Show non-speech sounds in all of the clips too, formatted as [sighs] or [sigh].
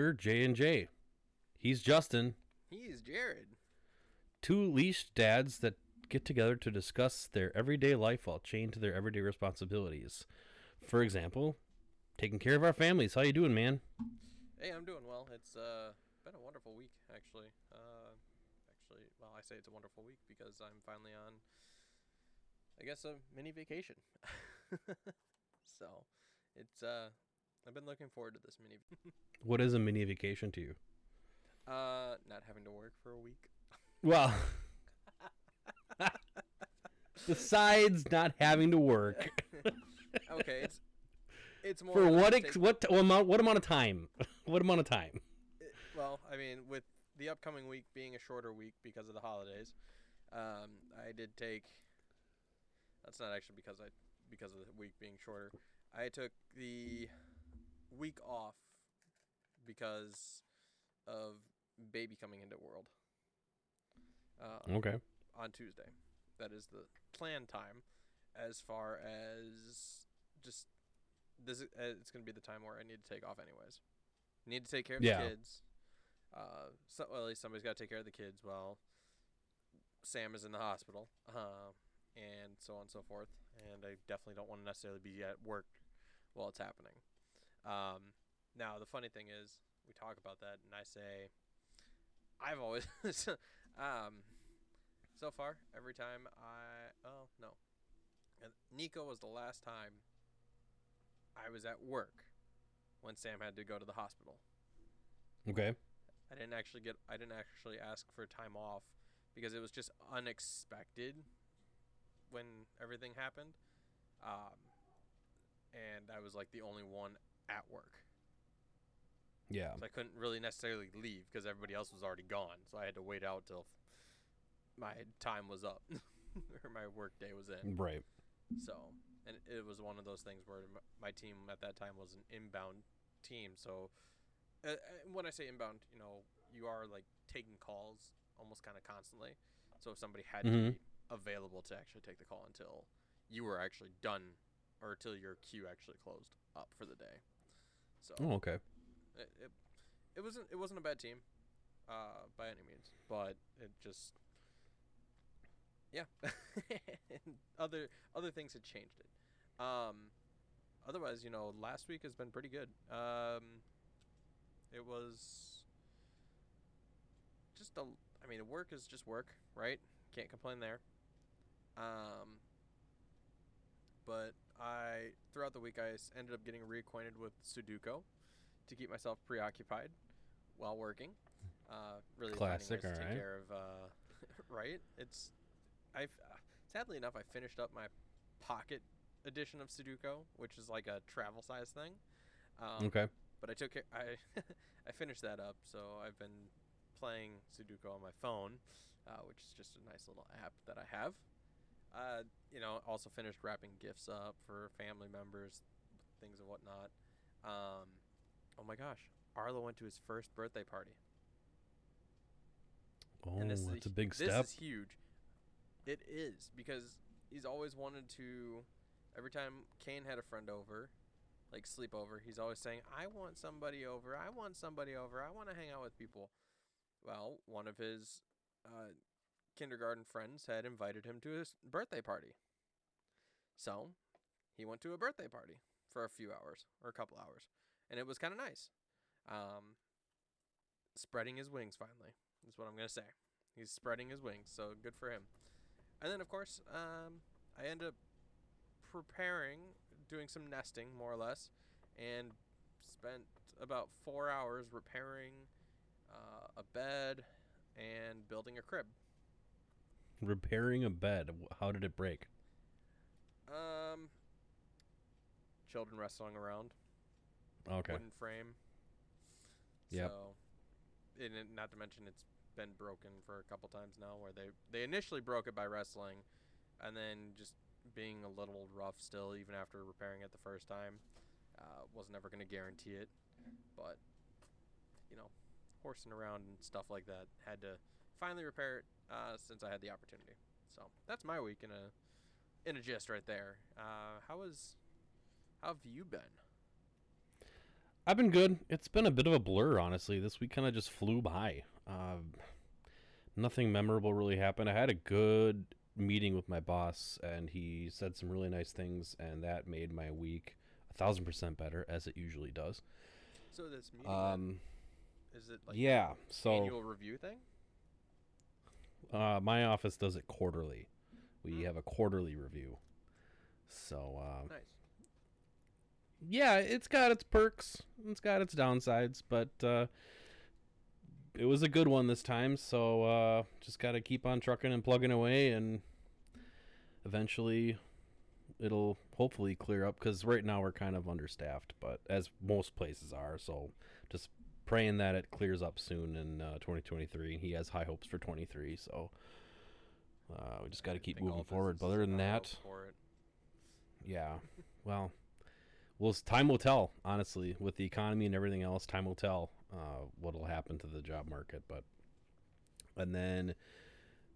We're J and J. He's Justin. He's Jared. Two leashed dads that get together to discuss their everyday life while chained to their everyday responsibilities. For example, taking care of our families. How you doing, man? Hey, I'm doing well. It's uh, been a wonderful week, actually. Uh, actually, well, I say it's a wonderful week because I'm finally on, I guess, a mini vacation. [laughs] so, it's uh, I've been looking forward to this mini. Vacation. [laughs] What is a mini vacation to you? uh, not having to work for a week. [laughs] Well, besides not having to work [laughs] Okay, it's it's more for what ex- what what amount what amount of time? What amount of time? well, I mean, with the upcoming week being a shorter week because of the holidays, um, I did take. That's not actually because I because of the week being shorter. I took the week off because of baby coming into the world. Uh, Okay. on Tuesday. That is the plan time. As far as just this, is, uh, it's going to be the time where I need to take off anyways. Need to take care of Yeah. the kids. Uh, so well, at least somebody's got to take care of the kids while Sam is in the hospital, uh, and so on and so forth. And I definitely don't want to necessarily be at work while it's happening. Um, now the funny thing is, we talk about that, and I say, I've always, [laughs] um, so far every time I, oh no, Nico was the last time I was at work when Sam had to go to the hospital. Okay. I didn't actually get I didn't actually ask for time off because it was just unexpected when everything happened. Um, and I was like the only one at work. Yeah. So I couldn't really necessarily leave because everybody else was already gone. So I had to wait out till my time was up [laughs] or my work day was in. Right. So, and it was one of those things where my team at that time was an inbound team. So, uh, uh, when I say inbound, you know, you are like taking calls almost kind of constantly. So if somebody had to Mhm. be available to actually take the call until you were actually done, or until your queue actually closed up for the day. So Oh, okay. it, it, it wasn't it wasn't a bad team, uh, by any means, but it just yeah, [laughs] other other things had changed it. Um, otherwise, you know, last week has been pretty good. Um, it was just a I mean, work is just work, right? Can't complain there. Um, but I throughout the week I ended up getting reacquainted with Sudoku to keep myself preoccupied while working. Uh, really Classic, finding ways to alright. take care of. Uh, [laughs] right? It's I sadly enough I finished up my pocket edition of Sudoku, which is like a travel size thing. Um, Okay. but I took. I [laughs] I finished that up, so I've been playing Sudoku on my phone, uh, which is just a nice little app that I have. Uh, you know, also finished wrapping gifts up for family members, things and whatnot. Um, oh my gosh, Arlo went to his first birthday party. Oh, and this that's is, a big this step. is huge. It is because he's always wanted to. Every time Kane had a friend over, like sleepover, he's always saying, "I want somebody over. I want somebody over. I want to hang out with people." Well, one of his uh, kindergarten friends had invited him to his birthday party, so he went to a birthday party for a few hours or a couple hours, and it was kind of nice. Um, spreading his wings finally is what I'm gonna say. He's spreading his wings, so good for him. And then, of course, um, I end up preparing, doing some nesting more or less, and spent about four hours repairing uh, a bed and building a crib. Repairing a bed. How did it break? Um, children wrestling around, Okay. wooden frame. Yeah. So, and not to mention it's been broken for a couple times now, where they they initially broke it by wrestling, and then just being a little rough still, even after repairing it the first time. Uh, was never going to guarantee it, but you know, horsing around and stuff like that had to finally repair it uh, since I had the opportunity. So that's my week in a in a gist right there. Uh, how was how have you been? I've been good. It's been a bit of a blur, honestly. This week kind of just flew by. Uh, nothing memorable really happened. I had a good meeting with my boss, and he said some really nice things, and that made my week a thousand percent better, as it usually does. So this meeting, Um, is it like yeah. So annual review thing? Uh, my office does it quarterly. We Hmm. have a quarterly review. So uh, Nice. yeah, it's got its perks, it's got its downsides, but uh, it was a good one this time. So uh, just got to keep on trucking and plugging away, and eventually it'll hopefully clear up. Because right now we're kind of understaffed, but as most places are. So just praying that it clears up soon in uh, 2023. He has high hopes for 23, so. Uh, we just got to keep moving forward. But other than that, for it. yeah. Well, well, time will tell. Honestly, with the economy and everything else, time will tell uh, what'll happen to the job market. But and then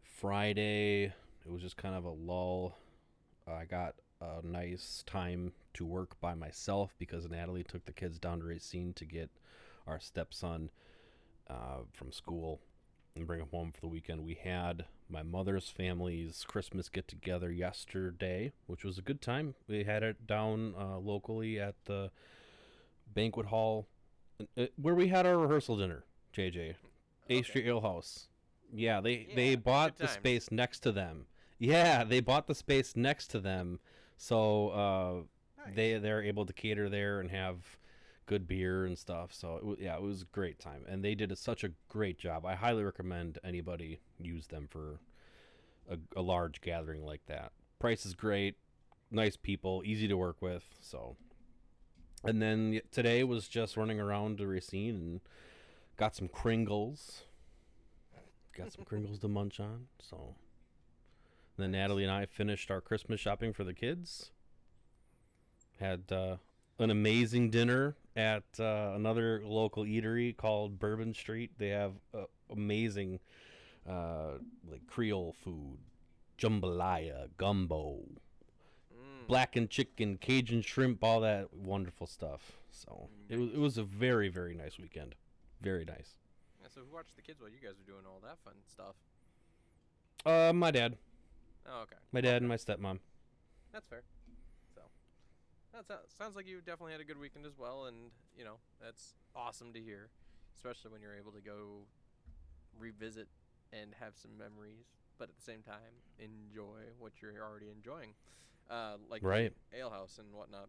Friday, it was just kind of a lull. I got a nice time to work by myself because Natalie took the kids down to Racine to get our stepson uh, from school and bring him home for the weekend. We had my mother's family's Christmas get together yesterday, which was a good time. We had it down uh, locally at the banquet hall uh, where we had our rehearsal dinner. JJ, A Street Ale House. Yeah, they Yeah, they bought the space next to them. Yeah, they bought the space next to them, so uh, Nice. they they're able to cater there and have good beer and stuff. So it, yeah, it was a great time, and they did a, such a great job. I highly recommend anybody use them for a, a large gathering like that. Price is great, nice people, easy to work with. So, and then today was just running around to Racine and got some Kringles. Got some Kringles to munch on. So, then Natalie and I finished our Christmas shopping for the kids. Had uh, an amazing dinner at uh, another local eatery called Bourbon Street. They have uh, amazing uh, like Creole food, jambalaya, gumbo, Mm. blackened chicken, Cajun shrimp, all that wonderful stuff. So it was, it was a very very nice weekend, very nice. Yeah, so who watched the kids while you guys were doing all that fun stuff? Uh, my dad, Oh, okay. my dad, and my stepmom. That's fair. That sounds sounds like you definitely had a good weekend as well, and you know that's awesome to hear, especially when you're able to go revisit and have some memories, but at the same time enjoy what you're already enjoying, uh, like the Right. ale house and whatnot.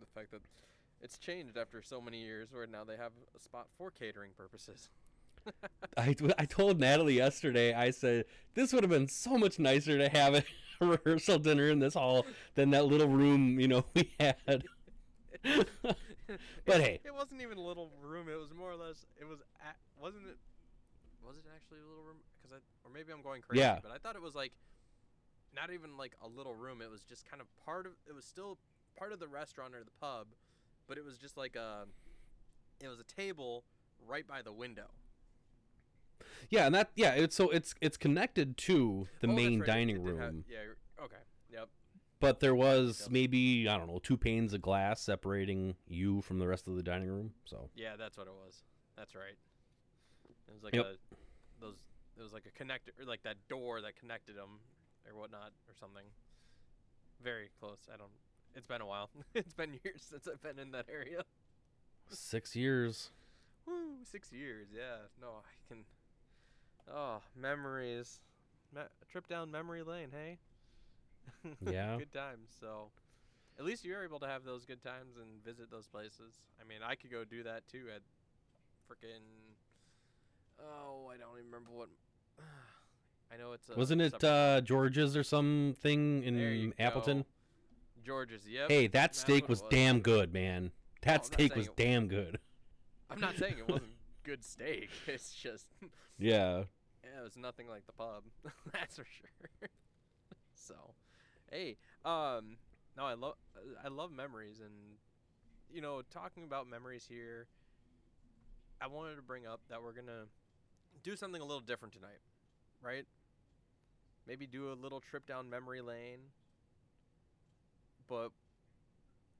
The fact that it's changed after so many years, where now they have a spot for catering purposes. [laughs] I, I told Natalie yesterday, I said, this would have been so much nicer to have a [laughs] rehearsal dinner in this hall than that little room, you know, we had. [laughs] but It- hey, it wasn't even a little room. It was more or less. It was at, wasn't it? Was it actually a little room? Because I, or maybe I'm going crazy. Yeah. But I thought it was like, not even like a little room. It was just kind of part of. It was still part of the restaurant or the pub, but it was just like a. It was a table right by the window. yeah, and that, yeah, it's so it's it's connected to the Oh, main right, dining did have- room, yeah. Okay. Yep. but there was Yep. maybe, I don't know, two panes of glass separating you from the rest of the dining room. So, Yeah, that's what it was. That's right. It was like Yep. a those. It was like a connector, or like that door that connected them, or whatnot, or something. Very close. I don't. It's been a while. [laughs] it's been years [laughs] since I've been in that area. six years. Woo, six years. Yeah. No, I can. Oh, memories. Me- a trip down memory lane. Hey. [laughs] Yeah. good times. So, at least you're able to have those good times and visit those places. I mean, I could go do that too at frickin' Oh, I don't even remember what. [sighs] I know it's. Wasn't it uh, George's or something in Appleton? go. George's? Yep. Hey, that steak was was. damn good, man. That I'm steak was damn good. I'm not saying it wasn't [laughs] good steak. [laughs] It's just. Yeah. Yeah, it was nothing like the pub. That's for sure. so, hey, um, no, I love I love memories, and you know, talking about memories here, I wanted to bring up that we're gonna do something a little different tonight, right? Maybe do a little trip down memory lane, but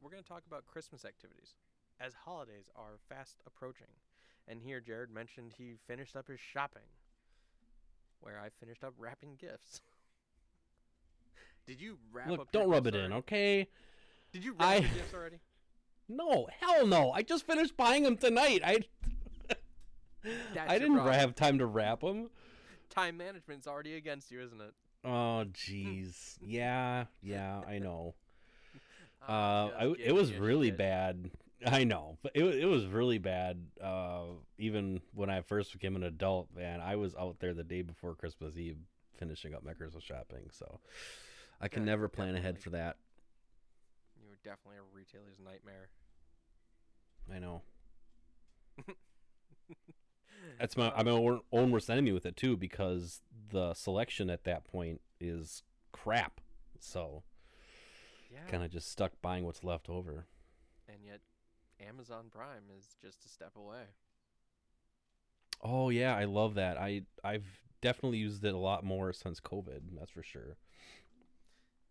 we're gonna talk about Christmas activities as holidays are fast approaching. And here, Jared mentioned he finished up his shopping, where I finished up wrapping gifts. [laughs] Did you wrap Look, up? don't rub it in, okay? Did you wrap I- your gifts already? No, hell no. I just finished buying them tonight. I [laughs] I didn't problem. have time to wrap them. Time management's already against you, isn't it? Oh, [laughs] jeez. yeah, yeah, I know. [laughs] Uh, I, it was really shit. bad. I know, but it it was really bad. Uh, even when I first became an adult, man, I was out there the day before Christmas Eve finishing up my Christmas shopping. So I can Yeah, never plan ahead for that. You were definitely a retailer's nightmare. I know. [laughs] That's my I'm my own, own worst enemy with it too because the selection at that point is crap. So yeah. kind of just stuck buying what's left over. And yet, Amazon Prime is just a step away. Oh yeah, I love that. I I've definitely used it a lot more since COVID. That's for sure.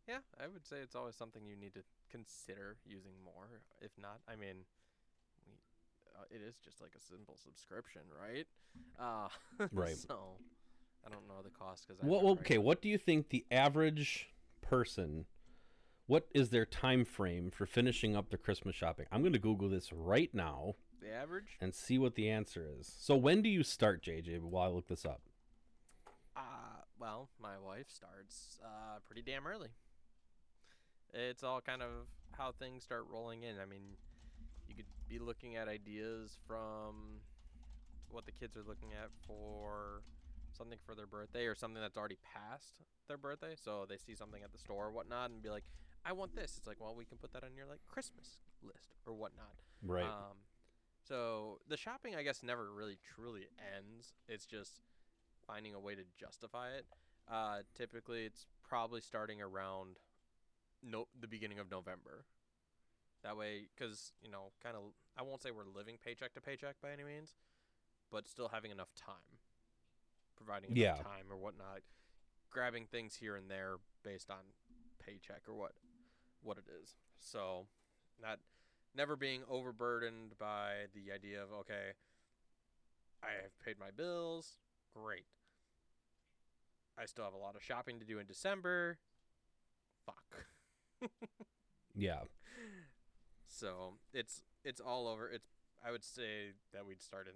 Yeah, I would say it's always something you need to consider using more. If not, I mean, we, uh, it is just like a simple subscription, right? Uh, [laughs] Right. So, I don't know the cost because. Well, well, okay, what do you think the average person what is their time frame for finishing up their Christmas shopping? I'm going to Google this right now The average? and see what the answer is. So when do you start, JJ? While I look this up. Uh, well, my wife starts uh, pretty damn early. It's all kind of how things start rolling in. I mean, you could be looking at ideas from what the kids are looking at for something for their birthday or something that's already past their birthday. So they see something at the store or whatnot and be like, I want this. It's like, well, we can put that on your like Christmas list or whatnot. Right. Um, so the shopping, I guess, never really truly ends. It's just finding a way to justify it. Uh, typically, it's probably starting around no the beginning of November. That way, because you know, kind of, I won't say we're living paycheck to paycheck by any means, but still having enough time, providing enough Yeah. time or whatnot, grabbing things here and there based on paycheck or what what it is. So, not never being overburdened by the idea of okay, I have paid my bills, great. I still have a lot of shopping to do in December. Fuck. Yeah. So it's it's all over. It's I would say that we'd start in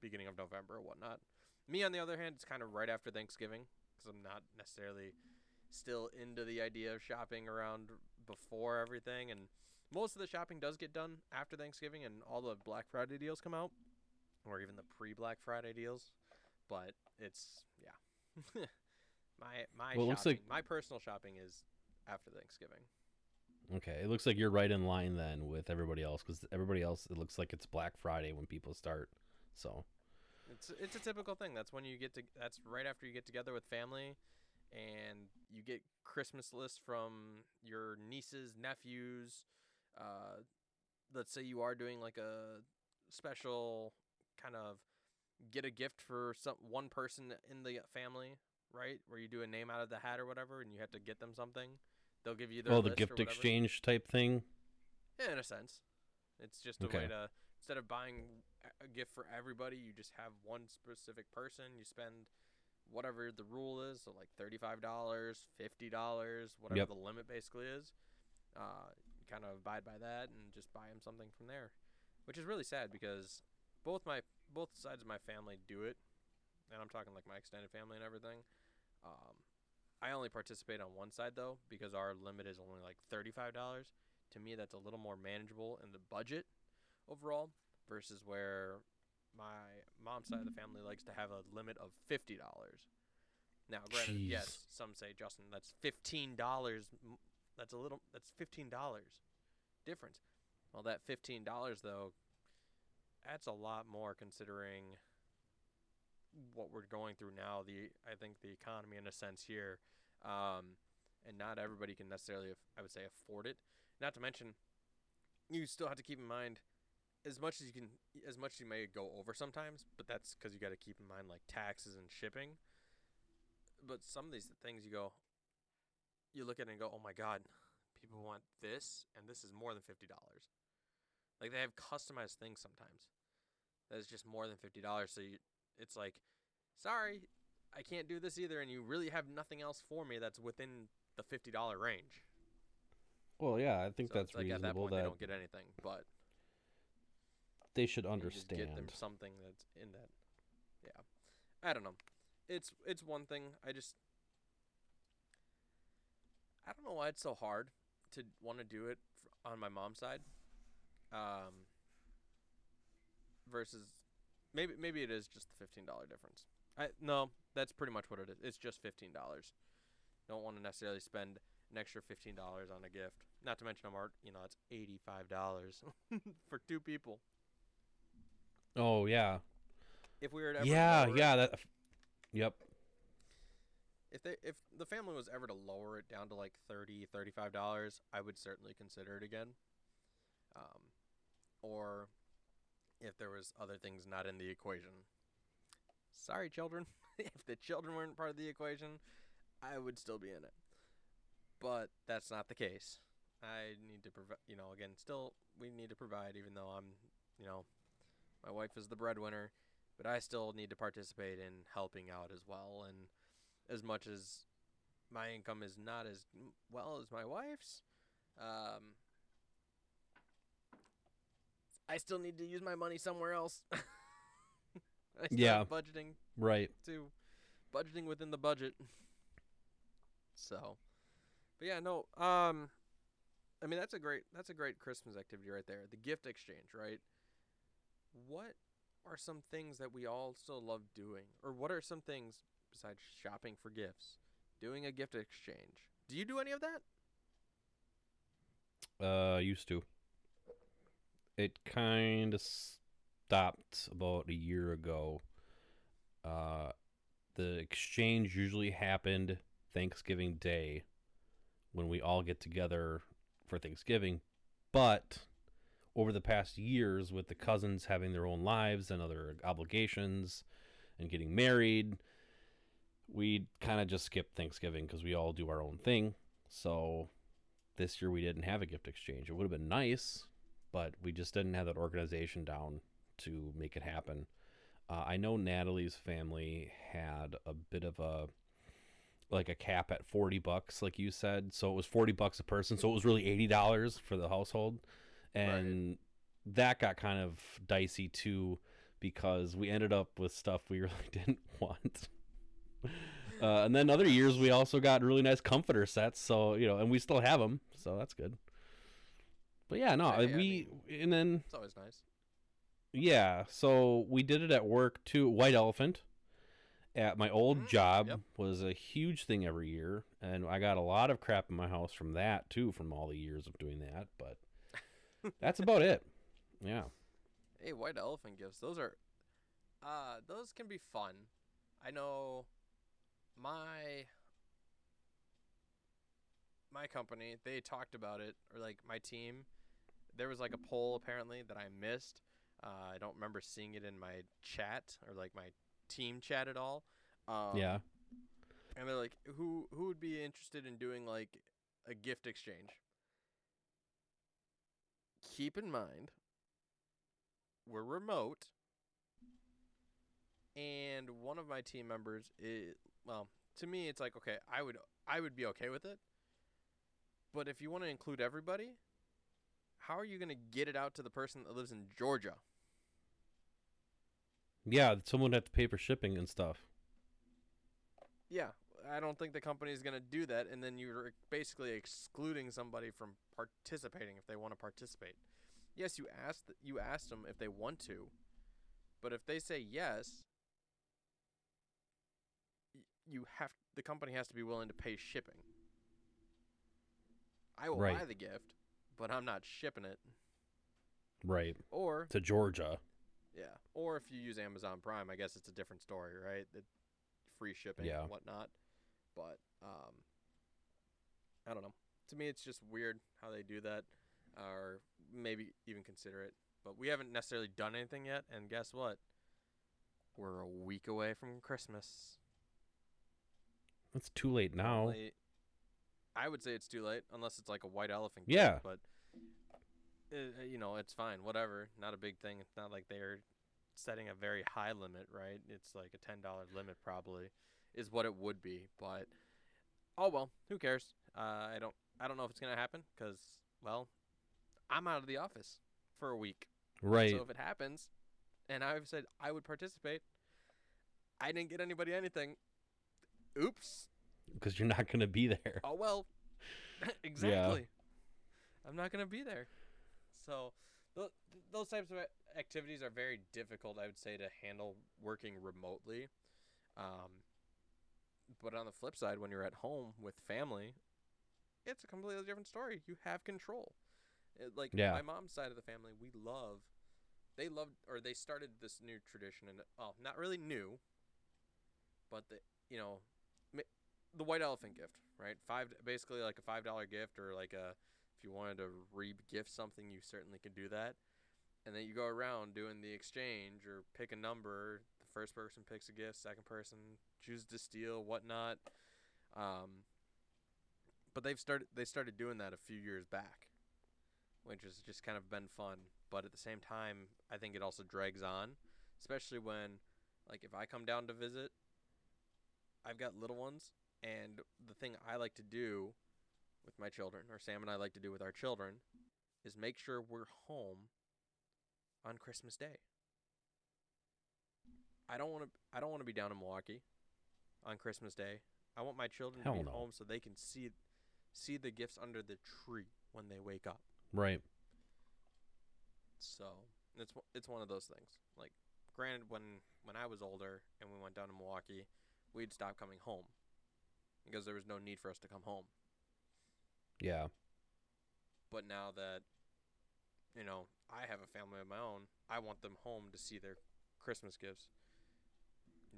beginning of November or whatnot. Me on the other hand, it's kind of right after Thanksgiving because I'm not necessarily still into the idea of shopping around before everything, and most of the shopping does get done after Thanksgiving, and all the Black Friday deals come out, or even the pre-Black Friday deals. But it's yeah, [laughs] my my Well, looks like- shopping, my personal shopping is after Thanksgiving. Okay. It looks like you're right in line then with everybody else because everybody else it looks like it's Black Friday when people start. So It's it's a typical thing. That's when you get to. That's right after you get together with family, and you get Christmas lists from your nieces, nephews. Uh, let's say you are doing like a special kind of get a gift for some one person in the family, right? Where you do a name out of the hat or whatever, and you have to get them something. They'll give you their oh, the gift exchange type thing. Yeah, in a sense. It's just a way Okay. to instead of buying a- gift for everybody, you just have one specific person. You spend whatever the rule is, so like thirty-five dollars, fifty dollars, whatever Yep. the limit basically is. Uh, kind of abide by that and just buy them something from there, which is really sad because both my both sides of my family do it, and I'm talking like my extended family and everything. Um, I only participate on one side though because our limit is only like thirty-five dollars to me that's a little more manageable in the budget overall versus where my mom's side of the family likes to have a limit of fifty dollars. Now, granted, Jeez. yes, some say Justin, that's fifteen dollars. That's a little. That's fifteen dollars difference. Well, that fifteen dollars though, that's a lot more considering what we're going through now. The I think the economy in a sense here, um, and not everybody can necessarily, I would say, afford it. Not to mention, you still have to keep in mind as much as you can, as much as you may go over sometimes, but that's because you got to keep in mind like taxes and shipping. But some of these things you go, you look at it and go, oh my god, people want this, and this is more than fifty dollars. Like they have customized things sometimes. That is just more than fifty dollars. So you, it's like, sorry, I can't do this either, and you really have nothing else for me that's within the fifty dollar range. Well, yeah, I think So that's like at that reasonable point that they don't get anything, but they should understand. get them something that's in that. Yeah, I don't know. It's it's one thing. I just I don't know why it's so hard to want to do it on my mom's side. Um. Versus, maybe maybe it is just the fifteen dollar difference. I no, that's pretty much what it is. It's just fifteen dollars. Don't want to necessarily spend an extra fifteen dollars on a gift. Not to mention I'm art. You know, it's eighty five dollars [laughs] for two people. oh yeah, If we were to ever yeah, lower yeah. That. Yep. if they if the family was ever to lower it down to like 30 35 dollars i would certainly consider it again um or if there was other things not in the equation. Sorry children. [laughs] If the children weren't part of the equation i would still be in it. But that's not the case. I need to provide you know again still we need to provide even though i'm you know my wife is the breadwinner but i still need to participate in helping out as well. And as much as my income is not as well as my wife's, um, I still need to use my money somewhere else. [laughs] Yeah. budgeting Right. too, budgeting within the budget. So, but yeah, no. Um, I mean that's a great that's a great Christmas activity right there. The gift exchange, right? What are some things that we all still love doing, or what are some things besides shopping for gifts, doing a gift exchange? Do you do any of that? Uh, used to. It kind of stopped about a year ago. Uh, the exchange usually happened Thanksgiving Day when we all get together for Thanksgiving. But over the past years, with the cousins having their own lives and other obligations and getting married, we kind of just skipped Thanksgiving because we all do our own thing. So this year we didn't have a gift exchange. It would have been nice, but we just didn't have that organization down to make it happen. Uh, I know Natalie's family had a bit of a like a cap at 40 bucks like you said. So it was 40 bucks a person. So it was really $80 for the household. And that got kind of dicey too because we ended up with stuff we [laughs] really didn't want. Uh, and then other years we also got really nice comforter sets. So you know and we still have them so that's good but yeah no yeah, I we and then It's always nice. yeah, so we did it at work too. White Elephant at my old Mm, job yep. was a huge thing every year, and I got a lot of crap in my house from that too, from all the years of doing that. But [laughs] that's about it. Yeah, Hey, white elephant gifts. Those are, uh, those can be fun. I know, my my company they talked about it, or like my team. There was like a poll apparently that I missed. Uh, I don't remember seeing it in my chat or like my team chat at all. Um, yeah, and they're like, who who would be interested in doing like a gift exchange? Keep in mind, we're remote, and one of my team members is well. To me, it's like okay, I would I would be okay with it. But if you want to include everybody, how are you going to get it out to the person that lives in Georgia? yeah. Someone had to pay for shipping and stuff. Yeah, I don't think the company is going to do that, and then you're basically excluding somebody from participating if they want to participate. Yes, you asked you asked them if they want to, but if they say yes, you have the company has to be willing to pay shipping. I will buy the gift, but I'm not shipping it. Right Or to Georgia. yeah, or if you use Amazon Prime, I guess it's a different story, right? The free shipping Yeah. and whatnot. But um, I don't know. To me, it's just weird how they do that, or maybe even consider it. But we haven't necessarily done anything yet, and guess what? We're a week away from Christmas. It's too late now. Normally- I would say it's too late, unless it's like a white elephant. Yeah. but uh, you know, it's fine, whatever. Not a big thing. It's not like they're setting a very high limit, right? It's like a ten dollar limit probably is what it would be, but oh well, who cares? Uh, I don't I don't know if it's gonna happen because well, I'm out of the office for a week. Right. So if it happens, and I've said I would participate, I didn't get anybody anything. Oops. Because you're not going to be there. Oh well. [laughs] exactly. I'm not gonna be there. So th- those types of activities are very difficult, I would say, to handle working remotely. Um, but on the flip side, when you're at home with family, it's a completely different story. You have control. It, like Yeah. my mom's side of the family, we love. They loved, or they started this new tradition, and oh, not really new, but the you know, the white elephant gift, right? Five, basically like a five dollar gift, or like a if you wanted to re-gift something, you certainly could do that. And then you go around doing the exchange or pick a number. The first person picks a gift, second person chooses to steal, whatnot. Um, but they've started they started doing that a few years back, which has just kind of been fun. But at the same time, I think it also drags on, especially when, like, if I come down to visit, I've got little ones, and the thing I like to do with my children, or Sam and I like to do with our children, is make sure we're home on Christmas Day. I don't want to. I don't want to be down in Milwaukee on Christmas Day. I want my children Hell to be no. home so they can see see the gifts under the tree when they wake up. Right. So it's one- it's one of those things. Like, granted, when when I was older and we went down to Milwaukee, we'd stop coming home because there was no need for us to come home. Yeah. But now that you know I have a family of my own, I want them home to see their Christmas gifts.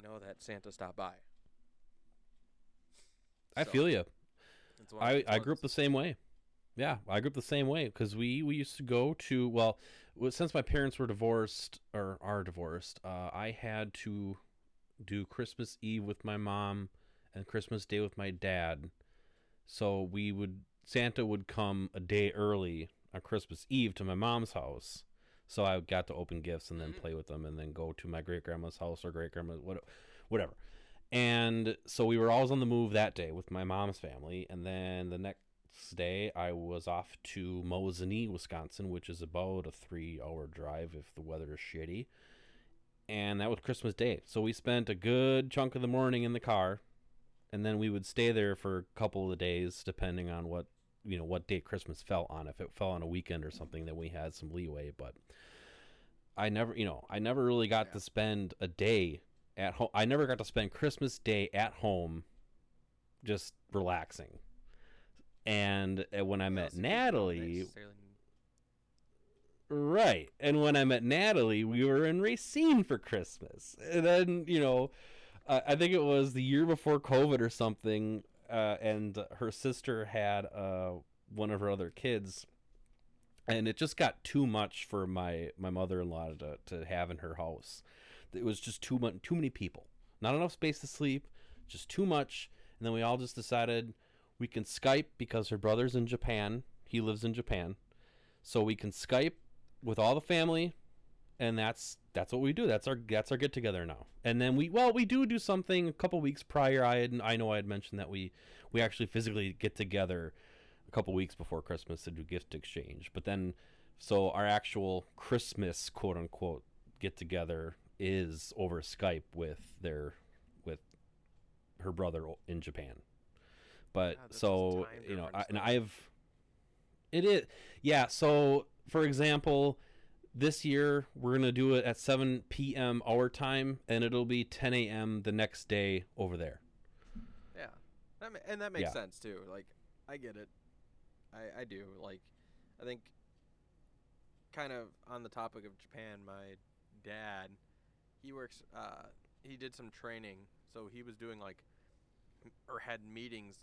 Know that Santa stopped by. I So, feel you. I, I grew up the same way. Yeah, I grew up the same way because we, we used to go to well, since my parents were divorced or are divorced, uh, I had to do Christmas Eve with my mom and Christmas Day with my dad. So we would Santa would come a day early on Christmas Eve to my mom's house. So I got to open gifts and then Mhm. play with them and then go to my great grandma's house or great grandma what whatever. And so we were always on the move that day with my mom's family. And then the next day, I was off to Mosinee, Wisconsin, which is about a three hour drive if the weather is shitty. And that was Christmas Day. So we spent a good chunk of the morning in the car. And then we would stay there for a couple of days, depending on what, you know, what date Christmas fell on. If it fell on a weekend or something, then we had some leeway. But I never, you know, I never really got Yeah. to spend a day at home. I never got to spend Christmas Day at home, just relaxing. And uh, when I met so you don't Natalie, right, and when I met Natalie, we were in Racine for Christmas. And then you know, uh, I think it was the year before COVID or something, uh, and her sister had uh, one of her other kids. And it just got too much for my, my mother in law to, to have in her house. It was just too much, too many people, not enough space to sleep, just too much. And then we all just decided we can Skype because her brother's in Japan. He lives in Japan, so we can Skype with all the family, and that's that's what we do. That's our that's our get together now. And then we well we do do something a couple weeks prior. I had I know I had mentioned that we we actually physically get together a couple weeks before Christmas to do gift exchange. But then so our actual Christmas quote unquote get together is over Skype with their with her brother in Japan. But God, so you know, I, and. I've it is yeah. So for example, this year we're gonna do it at 7 p.m. our time, and it'll be 10 a.m. the next day over there. Yeah, that ma- and that makes Yeah. sense too. Like, I get it. I I do. Like, I think, kind of on the topic of Japan, my dad, he works. Uh, he did some training, so he was doing like, m- or had meetings,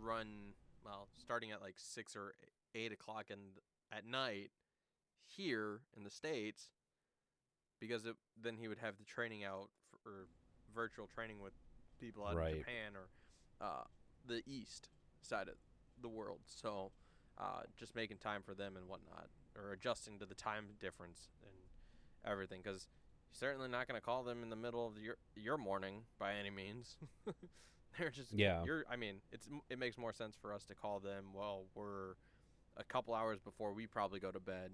run well, starting at like six or eight o'clock and at night, here in the states, because it, then he would have the training out for or virtual training with people out Right. in Japan or uh, the east side of the world. So uh, just making time for them and whatnot. or adjusting to the time difference and everything because you're certainly not going to call them in the middle of your your morning by any means. [laughs] They're just Yeah. You're I mean it's it makes more sense for us to call them well we're a couple hours before we probably go to bed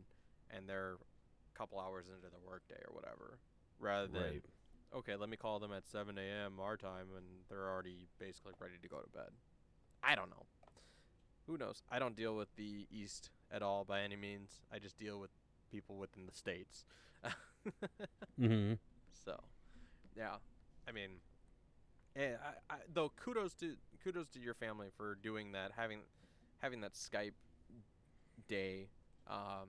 and they're a couple hours into their workday or whatever rather than Right. okay, let me call them at 7 a.m. our time, and they're already basically ready to go to bed. I don't know. Who knows? I don't deal with the East at all by any means. I just deal with people within the states. [laughs] Mm-hmm. so, yeah. I mean, eh, I, I, though kudos to kudos to your family for doing that, having having that Skype day um,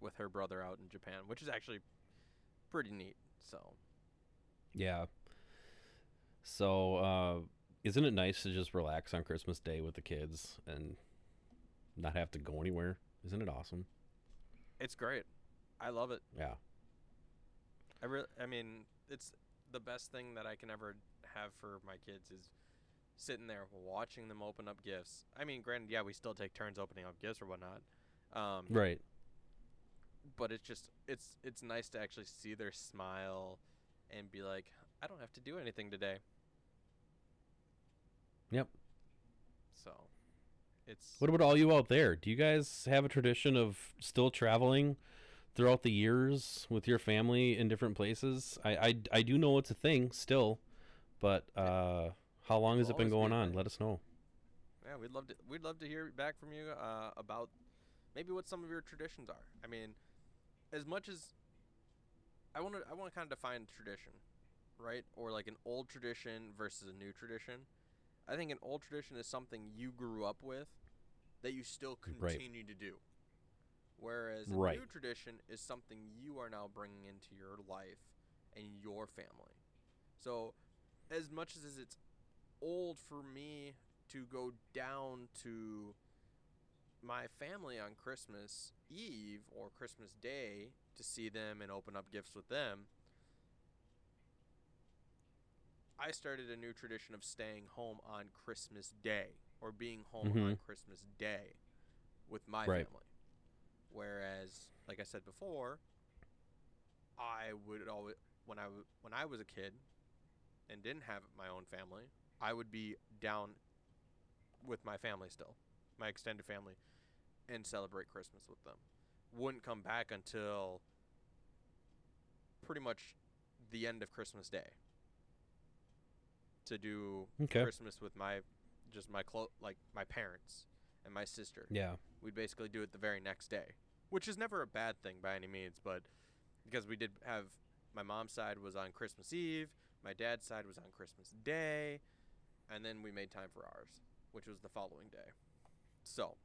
with her brother out in Japan, which is actually pretty neat. So. Yeah. So, uh, isn't it nice to just relax on Christmas Day with the kids and not have to go anywhere? Isn't it awesome? It's great. I love it. Yeah. I really, I mean, it's the best thing that I can ever have for my kids is sitting there watching them open up gifts. I mean, granted, yeah, we still take turns opening up gifts or whatnot. Um, Right. But it's just it's it's nice to actually see their smile and be like, I don't have to do anything today. Yep. So, it's What about all you out there? Do you guys have a tradition of still traveling throughout the years with your family in different places? I I, I do know it's a thing still, but uh, how long has it been be going on? Let us know. Yeah, we'd love to. We'd love to hear back from you uh, about maybe what some of your traditions are. I mean, as much as I want to, I want to kind of define tradition, right? Or like an old tradition versus a new tradition. I think an old tradition is something you grew up with that you still Right. continue to do. Whereas a Right. new tradition is something you are now bringing into your life and your family. So, as much as it's old for me to go down to my family on Christmas Eve or Christmas Day to see them and open up gifts with them, I started a new tradition of staying home on Christmas Day or being home mm-hmm. on Christmas Day with my Right. family. Whereas, like I said before, I would always when I w- when I was a kid and didn't have my own family, I would be down with my family still, my extended family, and celebrate Christmas with them. Wouldn't come back until pretty much the end of Christmas Day to do Okay. Christmas with my just my clo- like my parents and my sister. Yeah. We'd basically do it the very next day, which is never a bad thing by any means, but because we did have my mom's side was on Christmas Eve, my dad's side was on Christmas Day, and then we made time for ours, which was the following day. So,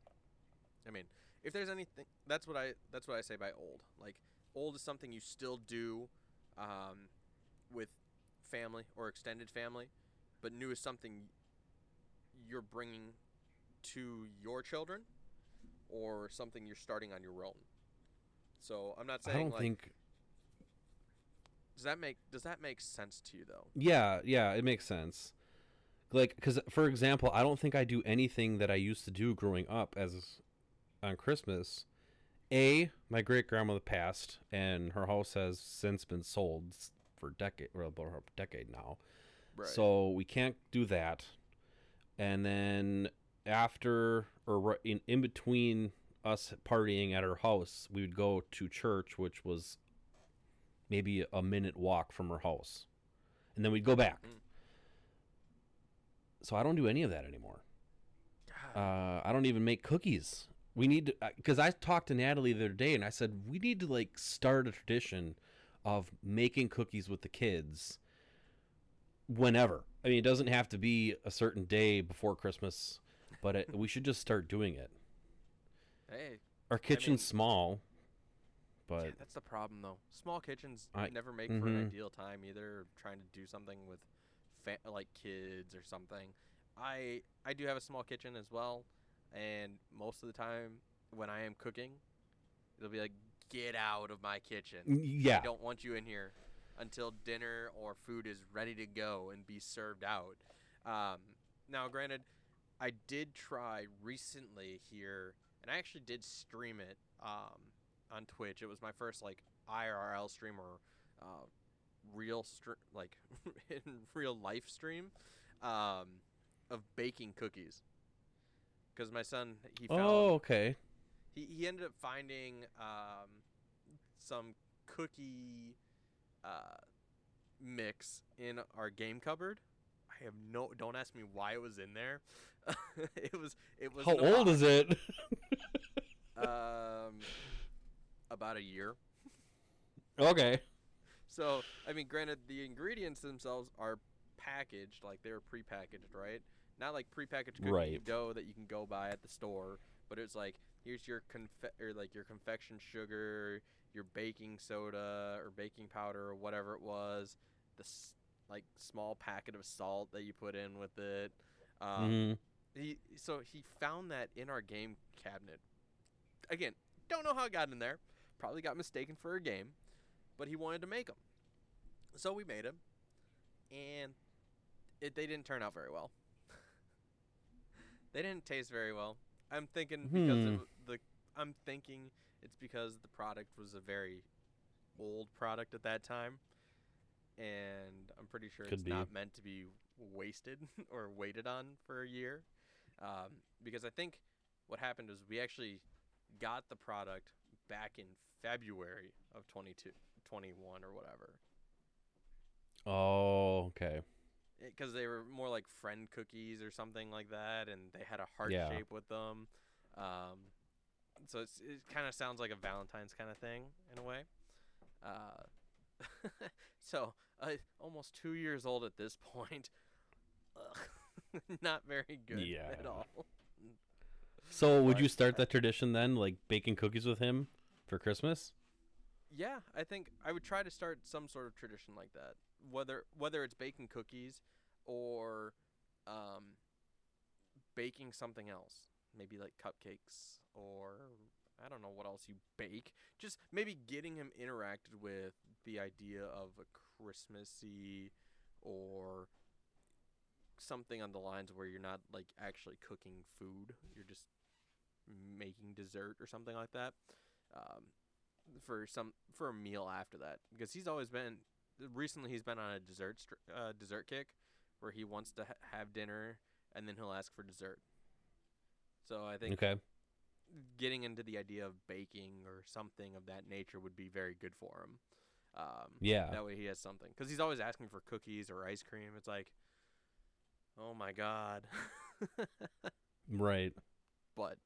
I mean, if there's anything, that's what I that's what I say by old. Like old is something you still do um, with family or extended family, but new is something you're bringing to your children or something you're starting on your own. So I'm not saying I don't like think. does that make does that make sense to you though? Yeah, yeah, it makes sense. Like, because for example, I don't think I do anything that I used to do growing up as on Christmas. A, my great grandmother passed, and her house has since been sold for decade, well, a decade now. Right. So we can't do that. And then after or in, in between us partying at her house, we would go to church, which was maybe a minute walk from her house. And then we'd go back. Mm. So I don't do any of that anymore. Uh, I don't even make cookies. We need to, because I talked to Natalie the other day and I said, we need to like start a tradition of making cookies with the kids whenever. I mean, it doesn't have to be a certain day before Christmas, but it, we should just start doing it. hey, Our kitchen's mean- small, but yeah, that's the problem though. Small kitchens I- never make for an Mhm. ideal time either. Trying to do something with fa- like kids or something. I I do have a small kitchen as well, and most of the time when I am cooking, it'll be like, get out of my kitchen. yeah. I don't want you in here until dinner or food is ready to go and be served out. Um, now, granted, I did try recently here, and I actually did stream it um, on Twitch. It was my first like IRL stream or uh, real str- like [laughs] in real life stream um, of baking cookies. Because my son he found Oh, okay. he, he ended up finding um, some cookie uh, mix in our game cupboard. I have no. Don't ask me why it was in there. [laughs] it was. It was. How old is it? [laughs] Um, about a year. okay. So I mean, granted, the ingredients themselves are packaged, like they're prepackaged, right? Not like prepackaged cookie Right. dough that you can go buy at the store, but it's like here's your confe- or like your confection sugar, your baking soda or baking powder or whatever it was, the s- like small packet of salt that you put in with it. Um, Mhm. he so he found that in our game cabinet. Again, don't know how it got in there. Probably got mistaken for a game, but he wanted to make them. So we made them, and it they didn't turn out very well. They didn't taste very well. I'm thinking because Hmm. of the I'm thinking it's because the product was a very old product at that time, and I'm pretty sure Could it's be. not meant to be wasted [laughs] or waited on for a year. Um, because I think what happened was we actually got the product back in February of 22, 21 or whatever. Oh, okay. Because they were more like friend cookies or something like that, and they had a heart Yeah. shape with them. Um, so it's, it kind of sounds like a Valentine's kind of thing in a way. Uh, [laughs] so uh, almost two years old at this point. [laughs] Not very good yeah. at all. So, would you start that tradition then, like baking cookies with him for Christmas? Yeah, I think I would try to start some sort of tradition like that. Whether whether it's baking cookies or um, baking something else, maybe like cupcakes or I don't know what else you bake. Just maybe getting him interacted with the idea of a Christmassy or something on the lines where you're not like actually cooking food. You're just making dessert or something like that. Um, for some for a meal after that because he's always been recently he's been on a dessert str- uh, dessert kick where he wants to ha- have dinner and then he'll ask for dessert. So I think Okay. getting into the idea of baking or something of that nature would be very good for him. Um, Yeah. that way he has something because he's always asking for cookies or ice cream. It's like, oh my god. [laughs] Right. but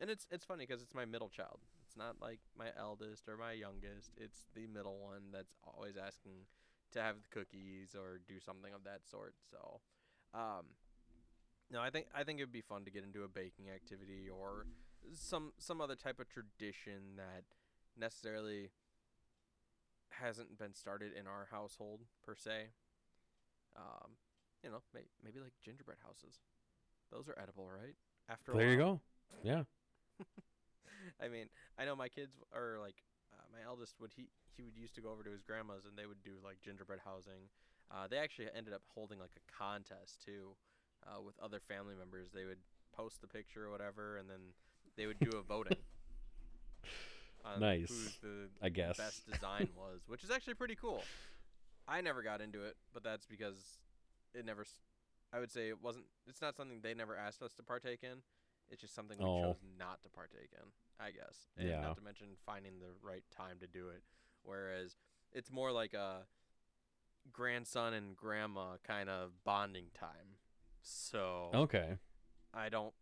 and it's it's funny because it's my middle child. It's not like my eldest or my youngest. It's the middle one that's always asking to have the cookies or do something of that sort. So, um, no, I think I think it'd be fun to get into a baking activity or some some other type of tradition that necessarily hasn't been started in our household per se. Um, you know, may, maybe like gingerbread houses. Those are edible, right? After There you go. Yeah. [laughs] I mean, I know my kids are like my eldest would he he would used to go over to his grandma's and they would do like gingerbread housing. Uh, they actually ended up holding like a contest too, uh, with other family members. They would post the picture or whatever, and then they would do a voting. [laughs] Nice, the I guess. best design was, which is actually pretty cool. I never got into it, but that's because it never. I would say it wasn't. It's not something they never asked us to partake in. It's just something we Oh. chose not to partake in. I guess, and Yeah. not to mention finding the right time to do it. Whereas it's more like a grandson and grandma kind of bonding time. So Okay. I don't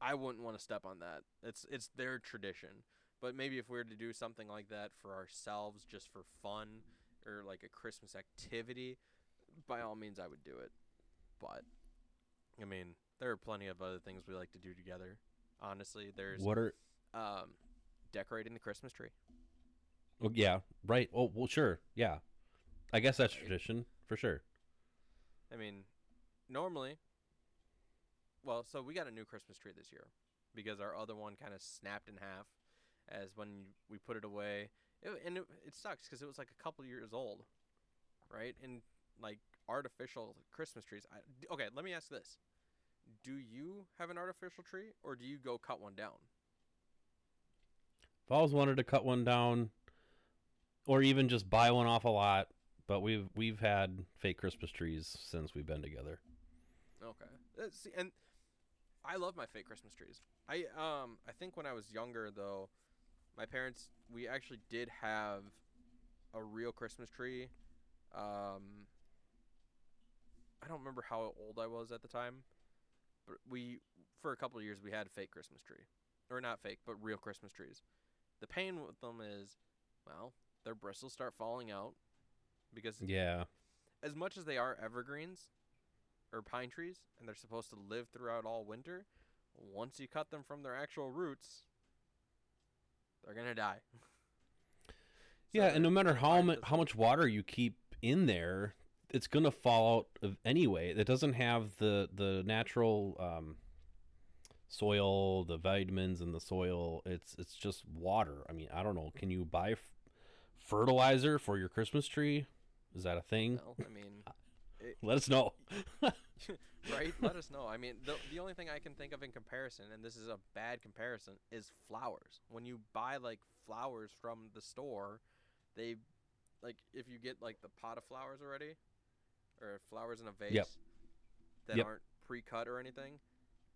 I wouldn't want to step on that. It's it's their tradition. But maybe if we were to do something like that for ourselves just for fun or like a Christmas activity, by all means I would do it. But I mean, there are plenty of other things we like to do together. Honestly, there's What are? um decorating the Christmas tree. Oh, yeah. Right. Oh, well, sure. Yeah. I guess that's tradition for sure. I mean, normally, well, so we got a new Christmas tree this year because our other one kind of snapped in half as when we put it away. It, and it, it sucks because it was like a couple years old, right? And like artificial Christmas trees. I, okay, let me ask this: Do you have an artificial tree, or do you go cut one down? I've always wanted to cut one down, or even just buy one off a lot. But we've we've had fake Christmas trees since we've been together. Okay. Uh, see, and I love my fake Christmas trees. I um I think when I was younger though, my parents we actually did have a real Christmas tree. Um I don't remember how old I was at the time, but we for a couple of years we had a fake Christmas tree. Or not fake, but real Christmas trees. The pain with them is well, their bristles start falling out because Yeah, as much as they are evergreens or pine trees and they're supposed to live throughout all winter, once you cut them from their actual roots, they're gonna die. [laughs] yeah, and no matter how mu- how much water you keep in there, it's gonna fall out of anyway. It doesn't have the the natural um, soil, the vitamins in the soil. It's it's just water. I mean, I don't know. Can you buy f- fertilizer for your Christmas tree? Is that a thing? Well, I mean, [laughs] Let us know. [laughs] right? Let us know. I mean, the the only thing I can think of in comparison, and this is a bad comparison, is flowers. When you buy like flowers from the store, they like if you get like the pot of flowers already, or flowers in a vase that Yep. aren't pre-cut or anything,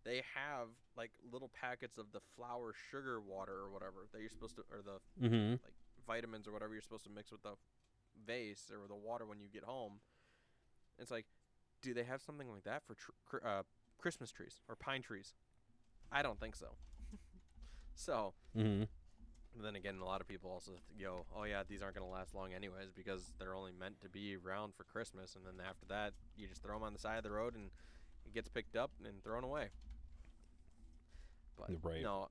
they have like little packets of the flower sugar water or whatever that you're supposed to, or the mm-hmm. like vitamins or whatever you're supposed to mix with the vase or the water when you get home. It's like, do they have something like that for tr- uh, Christmas trees or pine trees? I don't think so. [laughs] so Mm-hmm. Then again, a lot of people also go, "Oh yeah, these aren't going to last long anyways because they're only meant to be around for Christmas, and then after that, you just throw them on the side of the road and it gets picked up and thrown away." But Right. no,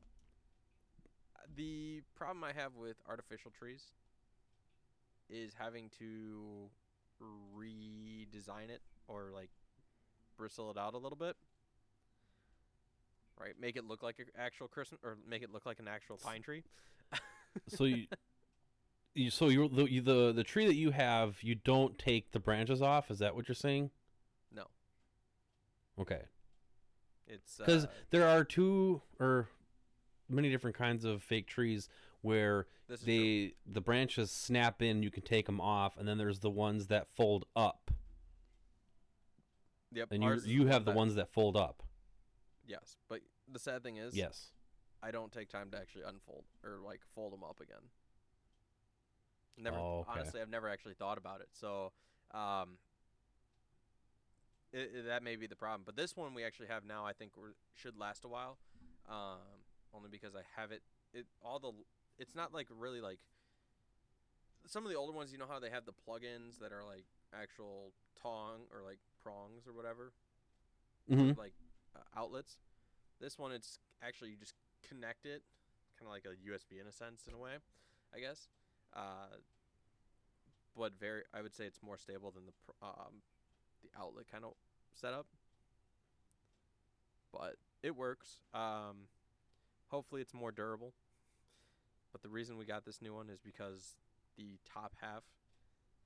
the problem I have with artificial trees is having to redesign it or like bristle it out a little bit. Right, make it look like an actual Christmas, or make it look like an actual pine tree. So you, you so you the, you the the tree that you have, you don't take the branches off. Is that what you're saying? No. Okay. It's Because uh, there are two or many different kinds of fake trees where is true. they the branches snap in, you can take them off, and then there's the ones that fold up, Yep, and you you have the that- ones that fold up. Yes, but the sad thing is, Yes. I don't take time to actually unfold or like fold them up again. Never, Oh, okay. honestly, I've never actually thought about it. So, um, it, it- that may be the problem. But this one we actually have now, I think, we should last a while. Um, only because I have it. It all the. It's not like really like. Some of the older ones, you know how they have the plugins that are like actual tong or like prongs or whatever Mm-hmm. like uh, outlets. This one, it's actually you just connect it, kind of like a USB in a sense, in a way, I guess. Uh, but very, I would say it's more stable than the um, the outlet kind of setup. But it works. Um, hopefully, it's more durable. But the reason we got this new one is because the top half,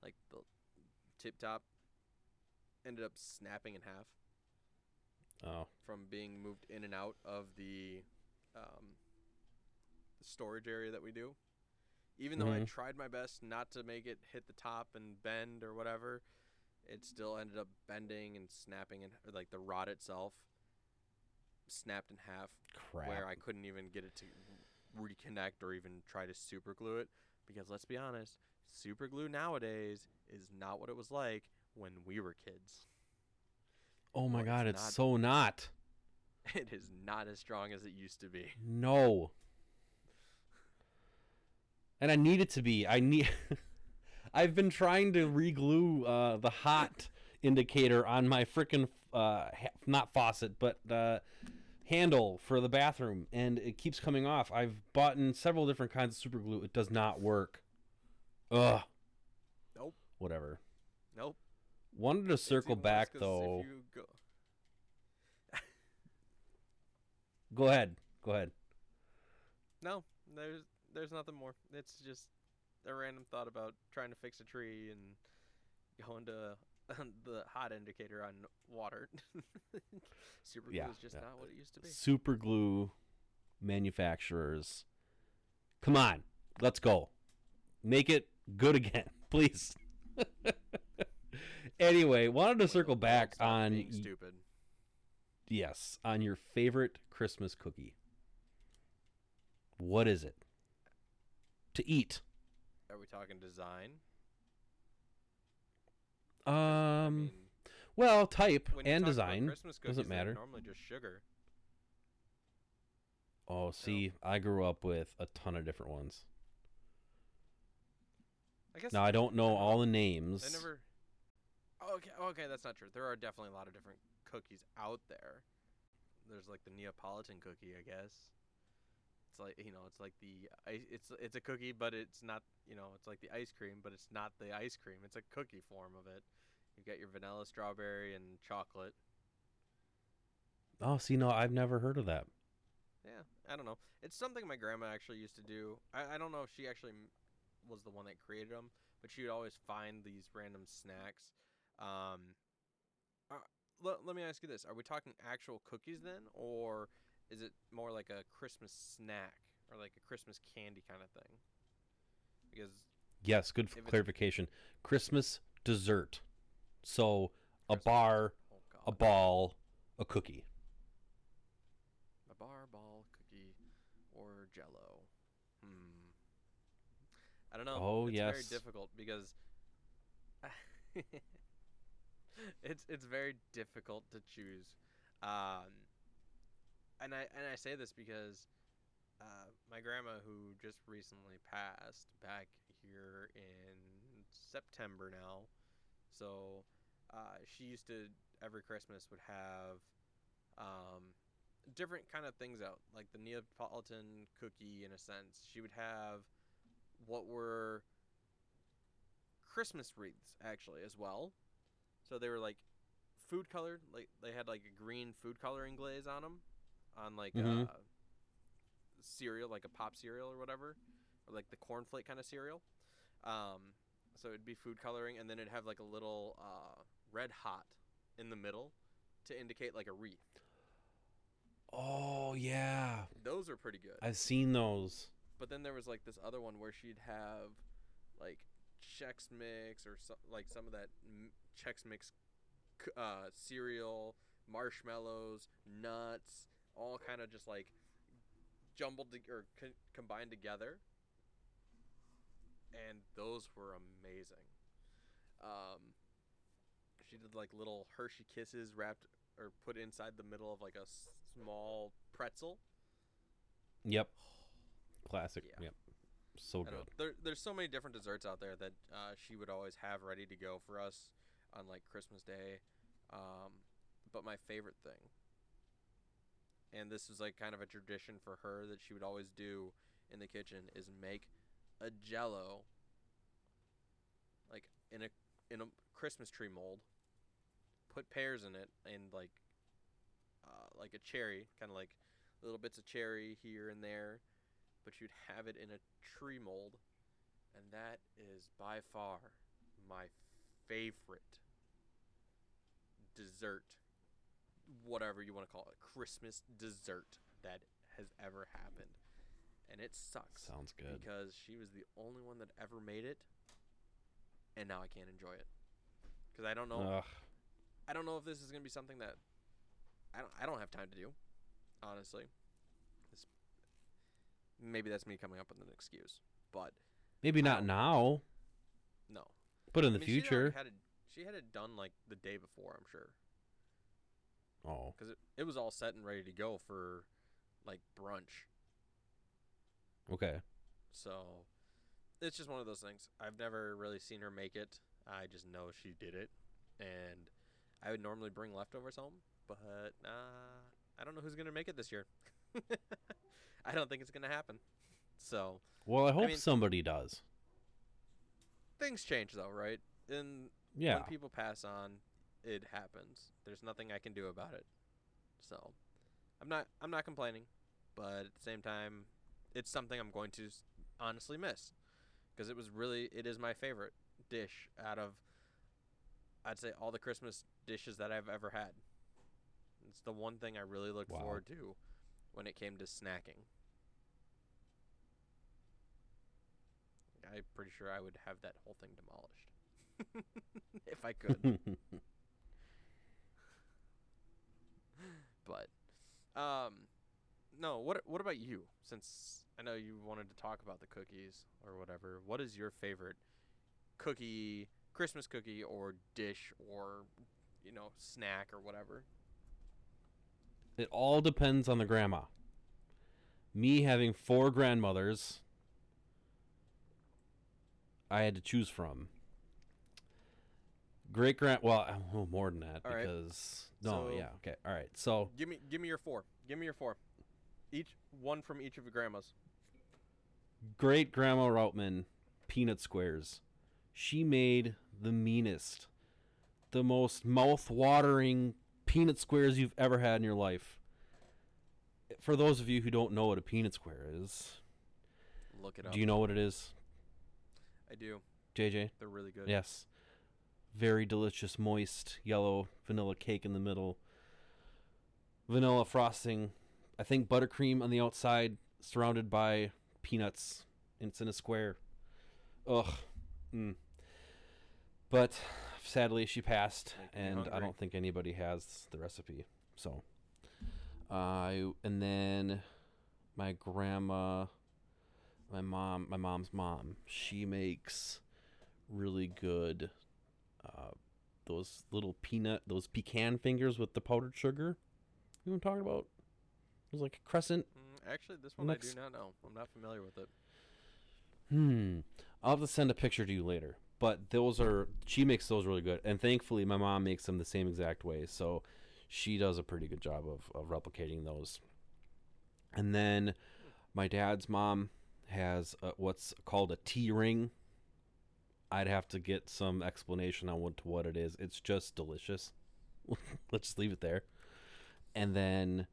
like the tip top, ended up snapping in half Oh. from being moved in and out of the um, the storage area that we do. Even though I Mhm. tried my best not to make it hit the top and bend or whatever, it still ended up bending and snapping and like the rod itself snapped in half Crap. where I couldn't even get it to reconnect or even try to super glue it because let's be honest, super glue nowadays is not what it was like when we were kids. oh my Well, god, it's it's not- so not. [laughs] It is not as strong as it used to be. No. And I need it to be. I need. [laughs] I've been trying to reglue uh, the hot indicator on my freaking uh, ha- not faucet, but uh, handle for the bathroom, and it keeps coming off. I've bought in several different kinds of super glue. It does not work. Ugh. Nope. Whatever. Nope. Wanted to circle back though. Go, Go ahead. Go ahead. no, there's there's nothing more. It's just a random thought about trying to fix a tree and going to [laughs] the hot indicator on water. [laughs] Super glue Yeah, is just yeah. not what it used to be. super glue manufacturers Come on, let's go. Make it good again, [laughs] please. anyway, wanted to circle back on stupid. Yes, on your favorite Christmas cookie. What is it? To eat. Are we talking design? Um I mean, well, type and design. Christmas cookies, doesn't matter. Normally just sugar. Oh, see, I grew up with a ton of different ones. I guess Now I don't know all the names. I never. Okay, okay, that's not true. There are definitely a lot of different cookies out there. There's like the Neapolitan cookie, I guess. It's like you know, it's like the uh, ice. It's it's a cookie, but it's not. You know, it's like the ice cream, but it's not the ice cream. It's a cookie form of it. You get your vanilla, strawberry, and chocolate. Oh, see, no, I've never heard of that. Yeah, I don't know. It's something my grandma actually used to do. I, I don't know if she actually was the one that created them, but she would always find these random snacks. Um, uh, let, let me ask you this: Are we talking actual cookies then, or is it more like a Christmas snack or like a Christmas candy kind of thing? Because Yes, good If f- it's- clarification. Christmas dessert. So a bar, oh a ball, a cookie. a bar, ball, cookie, or Jello. Hmm. I don't know. Oh, it's yes. very difficult because [laughs] [laughs] it's it's very difficult to choose. Um, and I and I say this because uh, my grandma, who just recently passed back here in September now, so uh, she used to every Christmas would have um, different kind of things out, like the Neapolitan cookie in a sense. She would have what were Christmas wreaths actually as well. So they were like food colored, like they had like a green food coloring glaze on them, on like uh, cereal, like a pop cereal or whatever, or like the cornflake kind of cereal. Um, so it'd be food coloring, and then it'd have like a little uh, red hot in the middle to indicate like a wreath. Oh yeah, Those are pretty good. I've seen those. But then there was like this other one where she'd have like Chex Mix or so, like some of that Chex Mix uh, cereal, marshmallows, nuts, all kind of just like jumbled to- or co- combined together. And those were amazing. Um, she did like little Hershey Kisses wrapped or put inside the middle of like a s- small pretzel. Yep. Classic. Yeah. Yep. So good. there, there's so many different desserts out there that uh, she would always have ready to go for us on like Christmas Day. Um, but my favorite thing, and this is like kind of a tradition for her that she would always do in the kitchen, is make a Jello, like in a in a Christmas tree mold. Put pears in it and like uh, like a cherry, kind of like little bits of cherry here and there but you'd have it in a tree mold, and that is by far my favorite dessert, whatever you want to call it, Christmas dessert that has ever happened. And it sucks Sounds good. because she was the only one that ever made it, and now I can't enjoy it because I don't know. Ugh. I don't know if this is gonna be something that I don't. I don't have time to do, honestly. Maybe that's me coming up with an excuse, but Maybe not don't- now, no. but in I the mean, future. had it, she had it done like the day before, I'm sure, Oh, because it, it was all set and ready to go for like brunch. okay. So it's just one of those things. I've never really seen her make it. I just know she did it, and I would normally bring leftovers home, but uh, I don't know who's gonna make it this year. [laughs] I don't think it's gonna happen. So Well, I hope mean- somebody does. things change though, right? And Yeah. when people pass on, it happens. There's nothing I can do about it. So I'm not I'm not complaining, but at the same time, it's something I'm going to honestly miss because it was really it is my favorite dish out of I'd say all the Christmas dishes that I've ever had. It's the one thing I really looked Wow. forward to when it came to snacking. I'm pretty sure I would have that whole thing demolished [laughs] if I could. [laughs] but um, no. What what about you? Since I know you wanted to talk about the cookies or whatever, what is your favorite cookie, Christmas cookie, or dish, or you know, snack or whatever? it all depends on the grandma. Me having four grandmothers, I had to choose from. Great grand, well, oh, more than that All right. because no, So- yeah, okay, all right. So Give me give me your four. Give me your four. Each one from each of your grandmas. great grandma Routman peanut squares. She made the meanest, the most mouth-watering peanut squares you've ever had in your life. For those of you who don't know what a peanut square is, Look it up. do you know what it is, I do. JJ? They're really good. Yes. Very delicious, moist, yellow vanilla cake in the middle. Vanilla frosting. I think buttercream on the outside, surrounded by peanuts. And It's in a square. Ugh. Mm. But sadly, she passed, and I don't think anybody has the recipe. So, I and then my grandma, my mom, my mom's mom, she makes really good uh, those little peanut those pecan fingers with the powdered sugar. You know what i'm talking about? It was like a crescent Mm, actually, this one Next- I do not know. I'm not familiar with it. hmm. I'll have to send a picture to you later. But those are she makes those really good. And thankfully my mom makes them the same exact way. So she does a pretty good job of, of replicating those. And then my dad's mom has a, what's called a tea ring i'd have to get some explanation on what what it is. It's just delicious. [laughs] Let's just leave it there. And then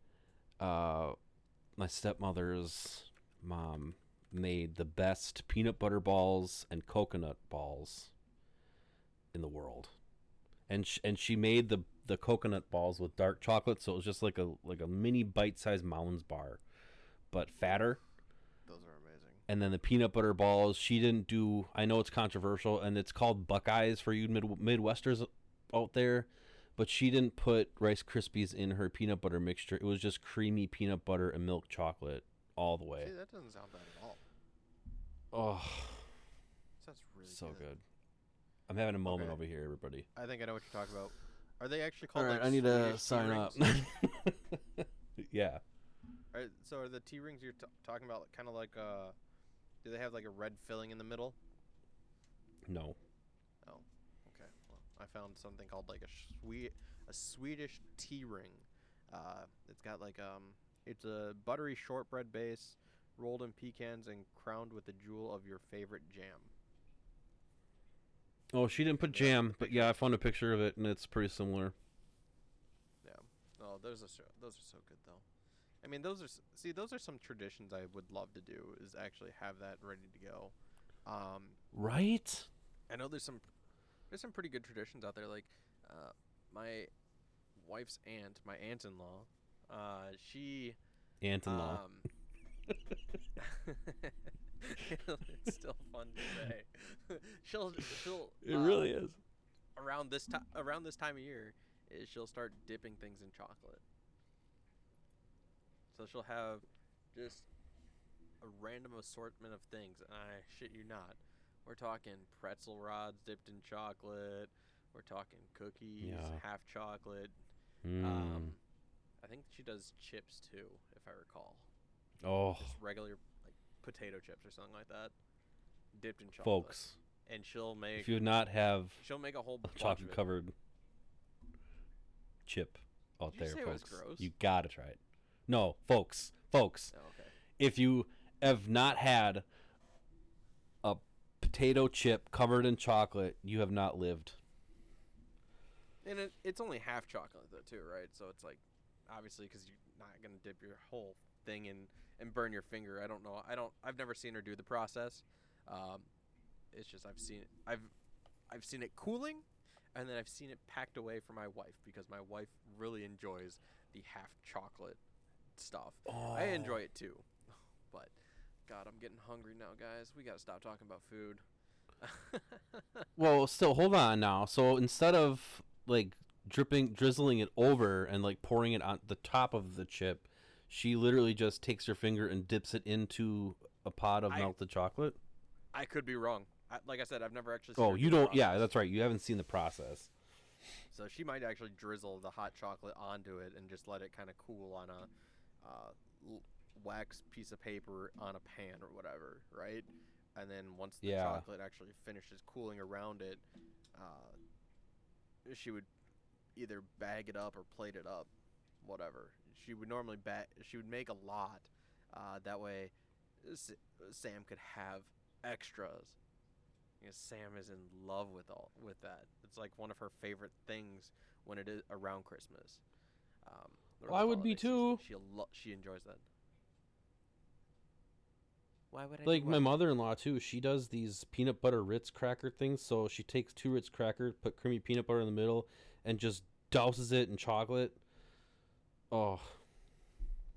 uh my stepmother's mom made the best peanut butter balls and coconut balls in the world. And sh- and she made the the coconut balls with dark chocolate so it was just like a like a mini bite-sized mounds bar but fatter. And then the peanut butter balls. She didn't do i know it's controversial and it's called buckeyes for you mid- midwesters out there but she didn't put rice krispies in her peanut butter mixture. It was just creamy peanut butter and milk chocolate all the way. See, that doesn't sound bad at all. oh Sounds really so good. i'm having a moment Okay. over here everybody. I think I know what you're talking about. Are they actually called? right like, i need to sign up. [laughs] [laughs] Yeah. Are, so are the tea rings you're t- talking about kind of like uh, do they have like a red filling in the middle? no Oh, Okay, well, I found something called like a Swe- a Swedish tea ring. Uh, it's got like um, it's a buttery shortbread base, rolled in pecans and crowned with the jewel of your favorite jam. oh she didn't put jam but yeah i found a picture of it and it's pretty similar Yeah. Oh, those are so, those are so good though. I mean, those are see, those are some traditions I would love to do. Is actually have that ready to go. Um, right I know there's some there's some pretty good traditions out there. Like uh, my wife's aunt, my aunt-in-law, uh, she aunt-in-law um, [laughs] it's still fun to say. [laughs] she'll she'll it uh, really is around this time around this time of year is she'll start dipping things in chocolate. So she'll have just a random assortment of things, and I shit you not. We're talking pretzel rods dipped in chocolate. We're talking cookies, Yeah. half chocolate. Mm. Um, I think she does chips too, if I recall. oh Just regular like potato chips or something like that, dipped in chocolate. folks and she'll make if you would not have she'll make a whole a chocolate covered chip out Did you there, say it was folks. gross? You gotta try it. No, folks, folks, Oh, okay. if you have not had a potato chip covered in chocolate, you have not lived. And it, it's only half chocolate though too, right? So it's like obviously because you're not gonna dip your whole thing in and burn your finger. I don't know. I don't. I've never seen her do the process. Um, it's just I've seen it. I've I've seen it cooling, and then I've seen it packed away for my wife because my wife really enjoys the half chocolate stuff. I oh. enjoy it too, [sighs] but God, I'm getting hungry now, guys. We gotta stop talking about food. [laughs] Well, still, hold on now. So instead of like dripping, drizzling it over and like pouring it on the top of the chip, she literally just takes her finger and dips it into a pot of I- melted chocolate. I could be wrong. I, like I said, I've never actually. Oh, seen Oh, you don't? Yeah, that's right. You haven't seen the process. So she might actually drizzle the hot chocolate onto it and just let it kind of cool on a uh, wax piece of paper on a pan or whatever, right? And then once the Yeah. chocolate actually finishes cooling around it, uh, she would either bag it up or plate it up, whatever. She would normally bag. She would make a lot. Uh, that way, S- Sam could have extras. Because Sam is in love with all with that. It's like one of her favorite things when it is around Christmas. Um, Well, I would be too. She lo- she enjoys that. Why would I? Like my mother-in-law too. She does these peanut butter Ritz cracker things. So she takes two Ritz crackers, put creamy peanut butter in the middle, and just douses it in chocolate. Oh.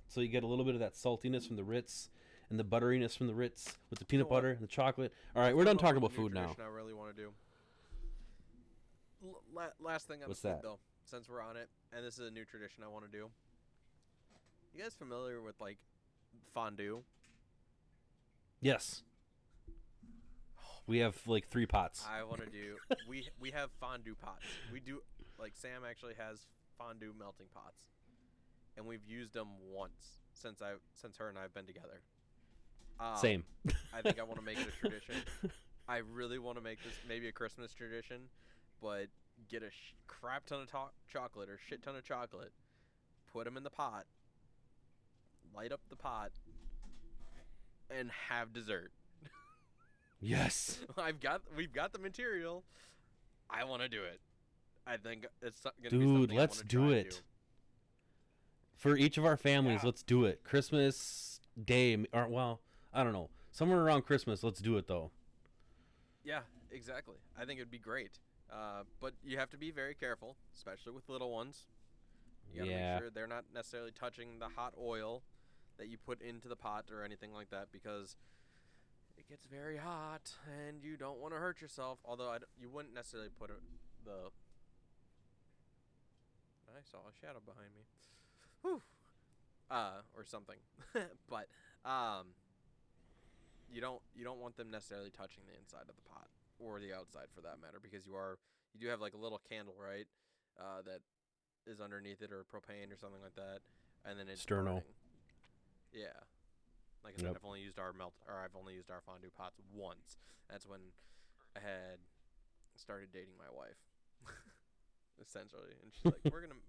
So you get a little bit of that saltiness from the Ritz and the butteriness from the Ritz with the peanut butter and the chocolate. All right, we're done talking about food now. I really want to do. L- last thing on What's the food that? though, since we're on it, and this is a new tradition I want to do. You guys familiar with like fondue? Yes. We have like three pots. I want to do. [laughs] we we have fondue pots. We do like Sam actually has fondue melting pots, and we've used them once since I since her and I have been together. Um, Same. I think I want to [laughs] make it a tradition. I really want to make this maybe a Christmas tradition, but get a sh- crap ton of to- chocolate or shit ton of chocolate, put them in the pot, light up the pot, and have dessert. [laughs] yes. I've got we've got the material. I want to do it. I think it's so- gonna be Dude, let's do it. For each of our families, Yeah. let's do it. Christmas Day, or well, I don't know. Somewhere around Christmas, let's do it though. Yeah, exactly. I think it'd be great. Uh, but you have to be very careful, especially with little ones. You gotta Yeah. make sure they're not necessarily touching the hot oil that you put into the pot or anything like that because it gets very hot and you don't want to hurt yourself. Although you wouldn't necessarily put it, the. I saw a shadow behind me. Whew. Uh, or something. [laughs] but um, you don't you don't want them necessarily touching the inside of the pot or the outside for that matter because you are you do have like a little candle right uh, that is underneath it or propane or something like that and then it's Sterno. burning. yeah like I said Yep. I've only used our melt or I've only used our fondue pots once that's when I had started dating my wife [laughs] essentially and she's like we're gonna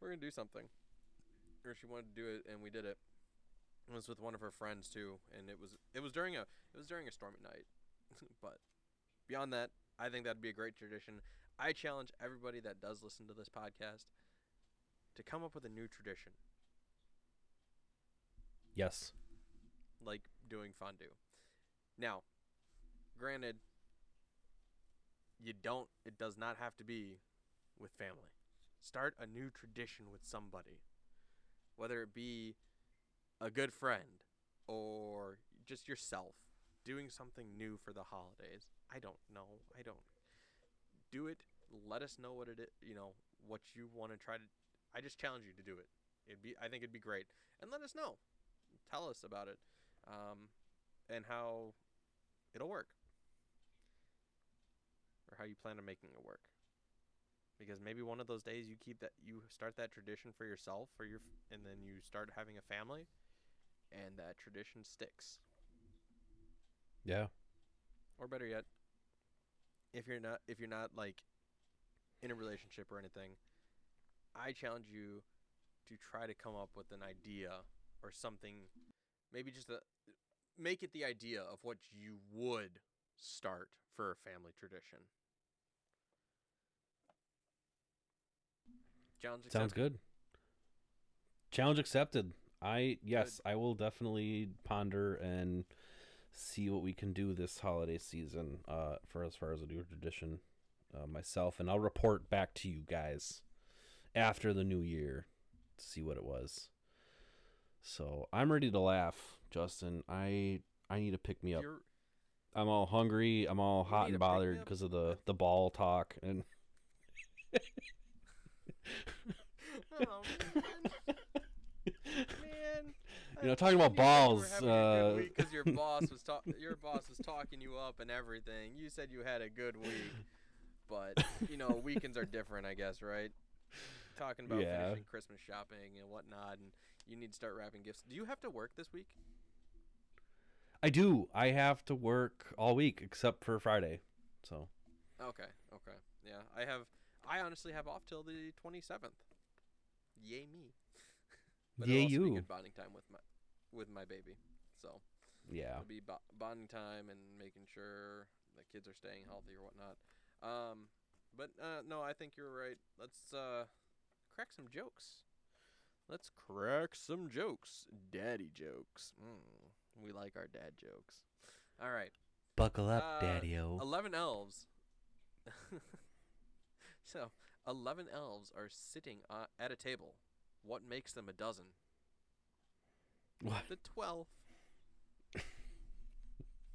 we're gonna do something or she wanted to do it and we did it it was with one of her friends too, and it was it was during a it was during a stormy night. [laughs] but beyond that, I think that'd be a great tradition. I challenge everybody that does listen to this podcast to come up with a new tradition, Yes. like doing fondue. Now, granted, you don't it does not have to be with family. Start a new tradition with somebody. Whether it be a good friend or just yourself doing something new for the holidays. I don't know. I don't do it. Let us know what it is, you know, what you want to try to I just challenge you to do it. It'd be I think it'd be great. And let us know. Tell us about it. Um and how it'll work. Or how you plan on making it work. Because maybe one of those days you keep that you start that tradition for yourself for your and then you start having a family and that tradition sticks. Yeah. Or better yet, if you're not if you're not like in a relationship or anything, I challenge you to try to come up with an idea or something maybe just a make it the idea of what you would start for a family tradition. Challenge Sounds good. Challenge accepted. I yes, I will definitely ponder and see what we can do this holiday season uh for as far as a new tradition uh, myself and I'll report back to you guys after the new year to see what it was. So I'm ready to laugh, Justin. I I need to pick me up. You're, I'm all hungry. I'm all hot and to pick me bothered because of the [laughs] the ball talk and. oh, man. Man, You know, talking about balls, Because uh, good week 'cause your [laughs] boss was talk- your boss was talking you up and everything. You said you had a good week, but you know [laughs] weekends are different, I guess, right? Talking about Yeah. finishing Christmas shopping and whatnot, and you need to start wrapping gifts. Do you have to work this week? I do. I have to work all week except for Friday. So Okay, okay, yeah. I have. I honestly have off till the twenty seventh. Yay me! [laughs] but Yay it'll also be you. good bonding time with my with my baby. So yeah. it'll be bo- bonding time and making sure the kids are staying healthy or whatnot. Um, but uh, no, I think you're right. Let's uh, crack some jokes. Let's crack some jokes, daddy jokes. Mm, we like our dad jokes. All right. Buckle up, Uh, Daddy-o. 11 elves. [laughs] so, 11 elves are sitting uh, at a table. What makes them a dozen? What? The 12th.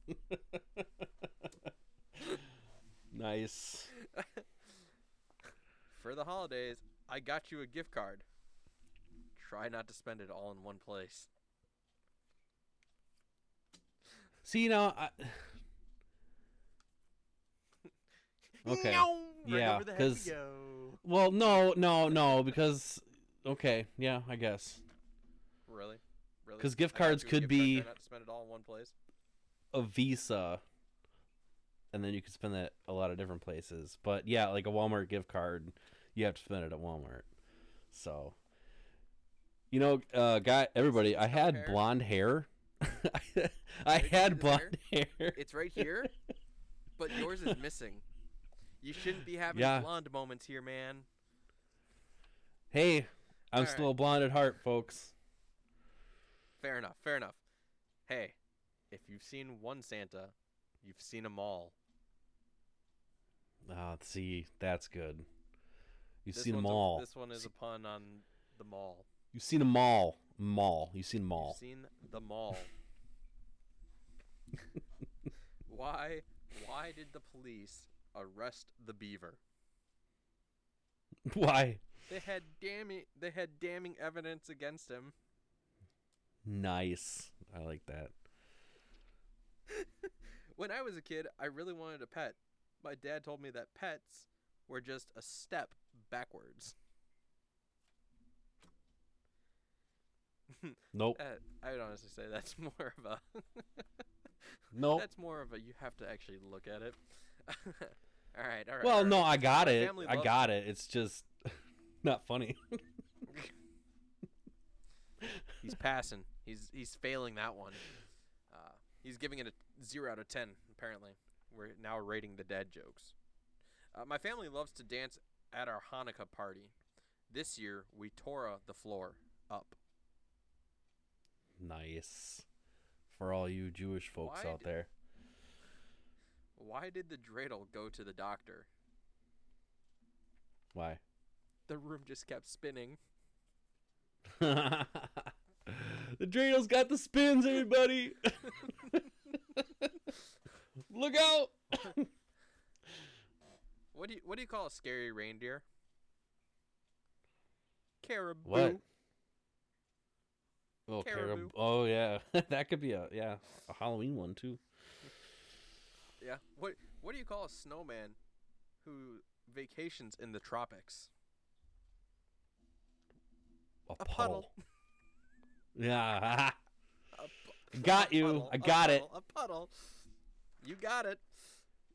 [laughs] nice. [laughs] For the holidays, I got you a gift card. Try not to spend it all in one place. See, you know, I... [laughs] Okay. Right Yeah, because the head we 'cause- go. well, no, no, no, because okay, yeah, I guess Really? Really? 'Cause gift cards could card, be- not spend it all in one place. a Visa, and then you could spend that a lot of different places. But yeah, like a Walmart gift card, you have to spend it at Walmart. So, you know, uh, guy, everybody, I had hair? blonde hair. [laughs] I had blonde hair. It's right here, but yours is [laughs] missing. You shouldn't be having Yeah. blonde moments here, man. Hey, I'm All still right. blonde at heart, folks. Fair enough. Fair enough. Hey, if you've seen one Santa, you've seen them all. Ah, see, that's good. You've This seen them one's a- all. this one is See- a pun on the mall. You've seen them all. Mall. You've seen them all. You've seen the mall. [laughs] why? Why did the police arrest the beaver? Why? They had damning. They had damning evidence against him. Nice. I like that. [laughs] When I was a kid, I really wanted a pet. My dad told me that pets were just a step backwards. [laughs] Nope. Uh, I would honestly say that's [laughs] more of a Nope. that's more of a you have to actually look at it. all right, all right. Well, all no. I got My it. I got it. It's just not funny. He's passing. He's he's failing that one. Uh, he's giving it a zero out of ten. Apparently, we're now rating the dad jokes. Uh, my family loves to dance at our Hanukkah party. This year, we tore the floor up. nice. For all you Jewish folks Why out d- there. Why did the dreidel go to the doctor? Why? The room just kept spinning. [laughs] the dreidel's got the spins, everybody. [laughs] Look out! What do you what do you call a scary reindeer? Caribou. What? Oh, Caribou. carib- Oh yeah, [laughs] that could be a yeah a Halloween one too. Yeah. What what do you call a snowman who vacations in the tropics? A, A puddle. puddle. Yeah. [laughs] Got you. I got it. A puddle. You got it.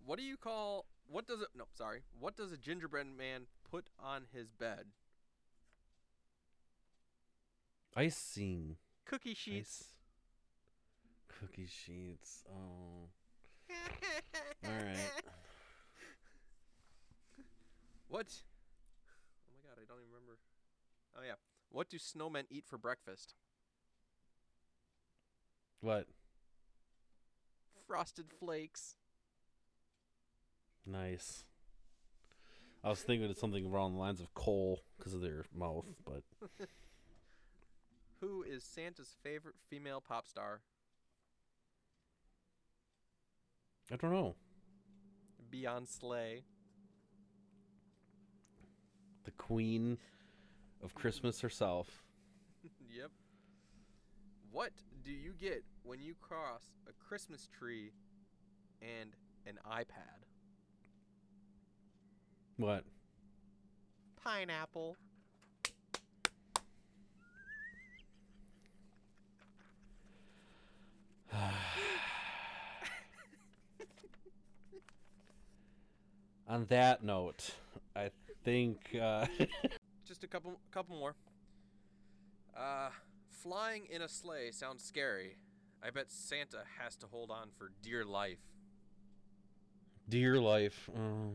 What do you call? What does it? No, sorry. What does a gingerbread man put on his bed? Icing. Cookie sheets. Ice. Cookie sheets. Oh. [laughs] All right. What? Oh my god, I don't even remember. Oh yeah. What do snowmen eat for breakfast? What? Frosted flakes. Nice. I was thinking it's something along the lines of coal because of their mouth, but [laughs] Who is Santa's favorite female pop star? I don't know. Beyonce. The queen of Christmas herself. [laughs] yep. What do you get when you cross a Christmas tree and an iPad? What? Pineapple. [sighs] On that note, I think uh, [laughs] Just a couple couple more. Uh flying in a sleigh sounds scary. I bet Santa has to hold on for dear life. dear life. mm,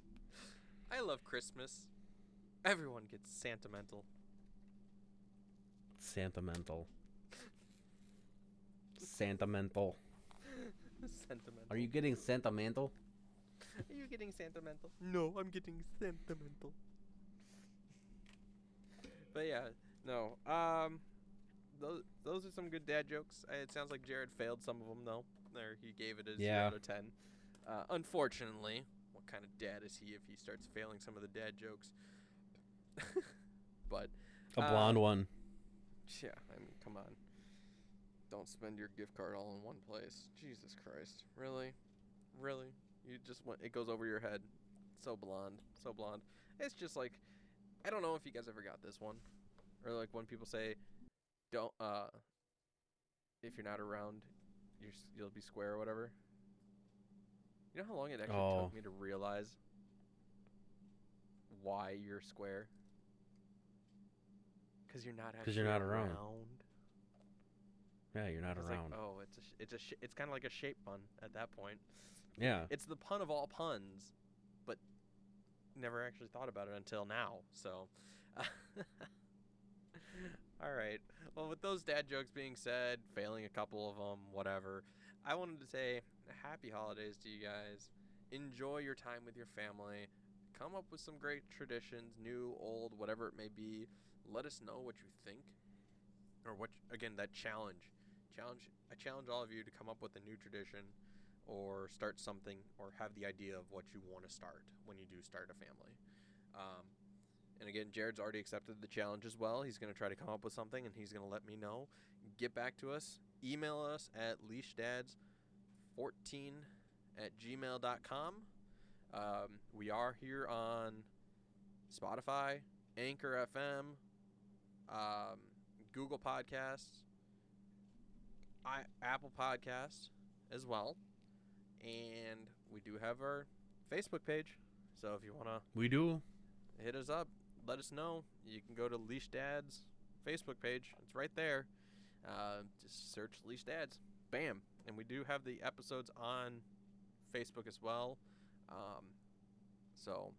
[laughs] I love Christmas. Everyone gets sentimental. sentimental. Sentimental. sentimental. Are you getting sentimental? Are you getting sentimental? No, I'm getting sentimental. But yeah, no. Um, those those are some good dad jokes. Uh, It sounds like Jared failed some of them though. There, he gave it a zero Yeah. out of ten. Uh, unfortunately, what kind of dad is he if he starts failing some of the dad jokes? [laughs] but A Uh, blonde one. yeah, I mean, come on. Don't spend your gift card all in one place. Jesus Christ. Really? Really? You just want it goes over your head. So blonde. So blonde. It's just like I don't know if you guys ever got this one. Or like when people say don't uh if you're not around you're, you'll be square or whatever. You know how long it actually Oh. took me to realize why you're square? Cuz you're not 'Cause actually you're not around. around. Yeah, you're not It's around. Like, oh, it's a sh- it's a sh- it's kind of like a shape pun at that point. yeah. It's the pun of all puns, but never actually thought about it until now. So, [laughs] all right. Well, with those dad jokes being said, failing a couple of them, whatever, I wanted to say happy holidays to you guys. Enjoy your time with your family. Come up with some great traditions, new, old, whatever it may be. Let us know what you think, or what again that challenge. Challenge. I challenge all of you to come up with a new tradition or start something or have the idea of what you want to start when you do start a family. Um, and again, Jared's already accepted the challenge as well. He's going to try to come up with something and he's going to let me know. Get back to us. Email us at leashdads14 at gmail.com. Um, we are here on Spotify, Anchor FM, um, Google Podcasts, I, Apple Podcasts as well and we do have our Facebook page. So if you want to We do. hit us up, let us know. You can go to Leash Dads Facebook page. It's right there. Uh, just search Leash Dads. Bam. And we do have the episodes on Facebook as well. Um, so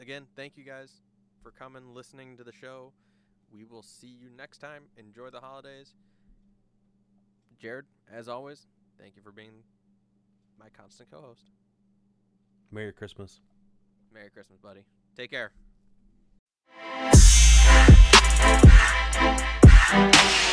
again, thank you guys for coming, listening to the show. We will see you next time. Enjoy the holidays. Jared, as always, thank you for being my constant co-host. Merry Christmas. Merry Christmas, buddy. Take care. Thank you.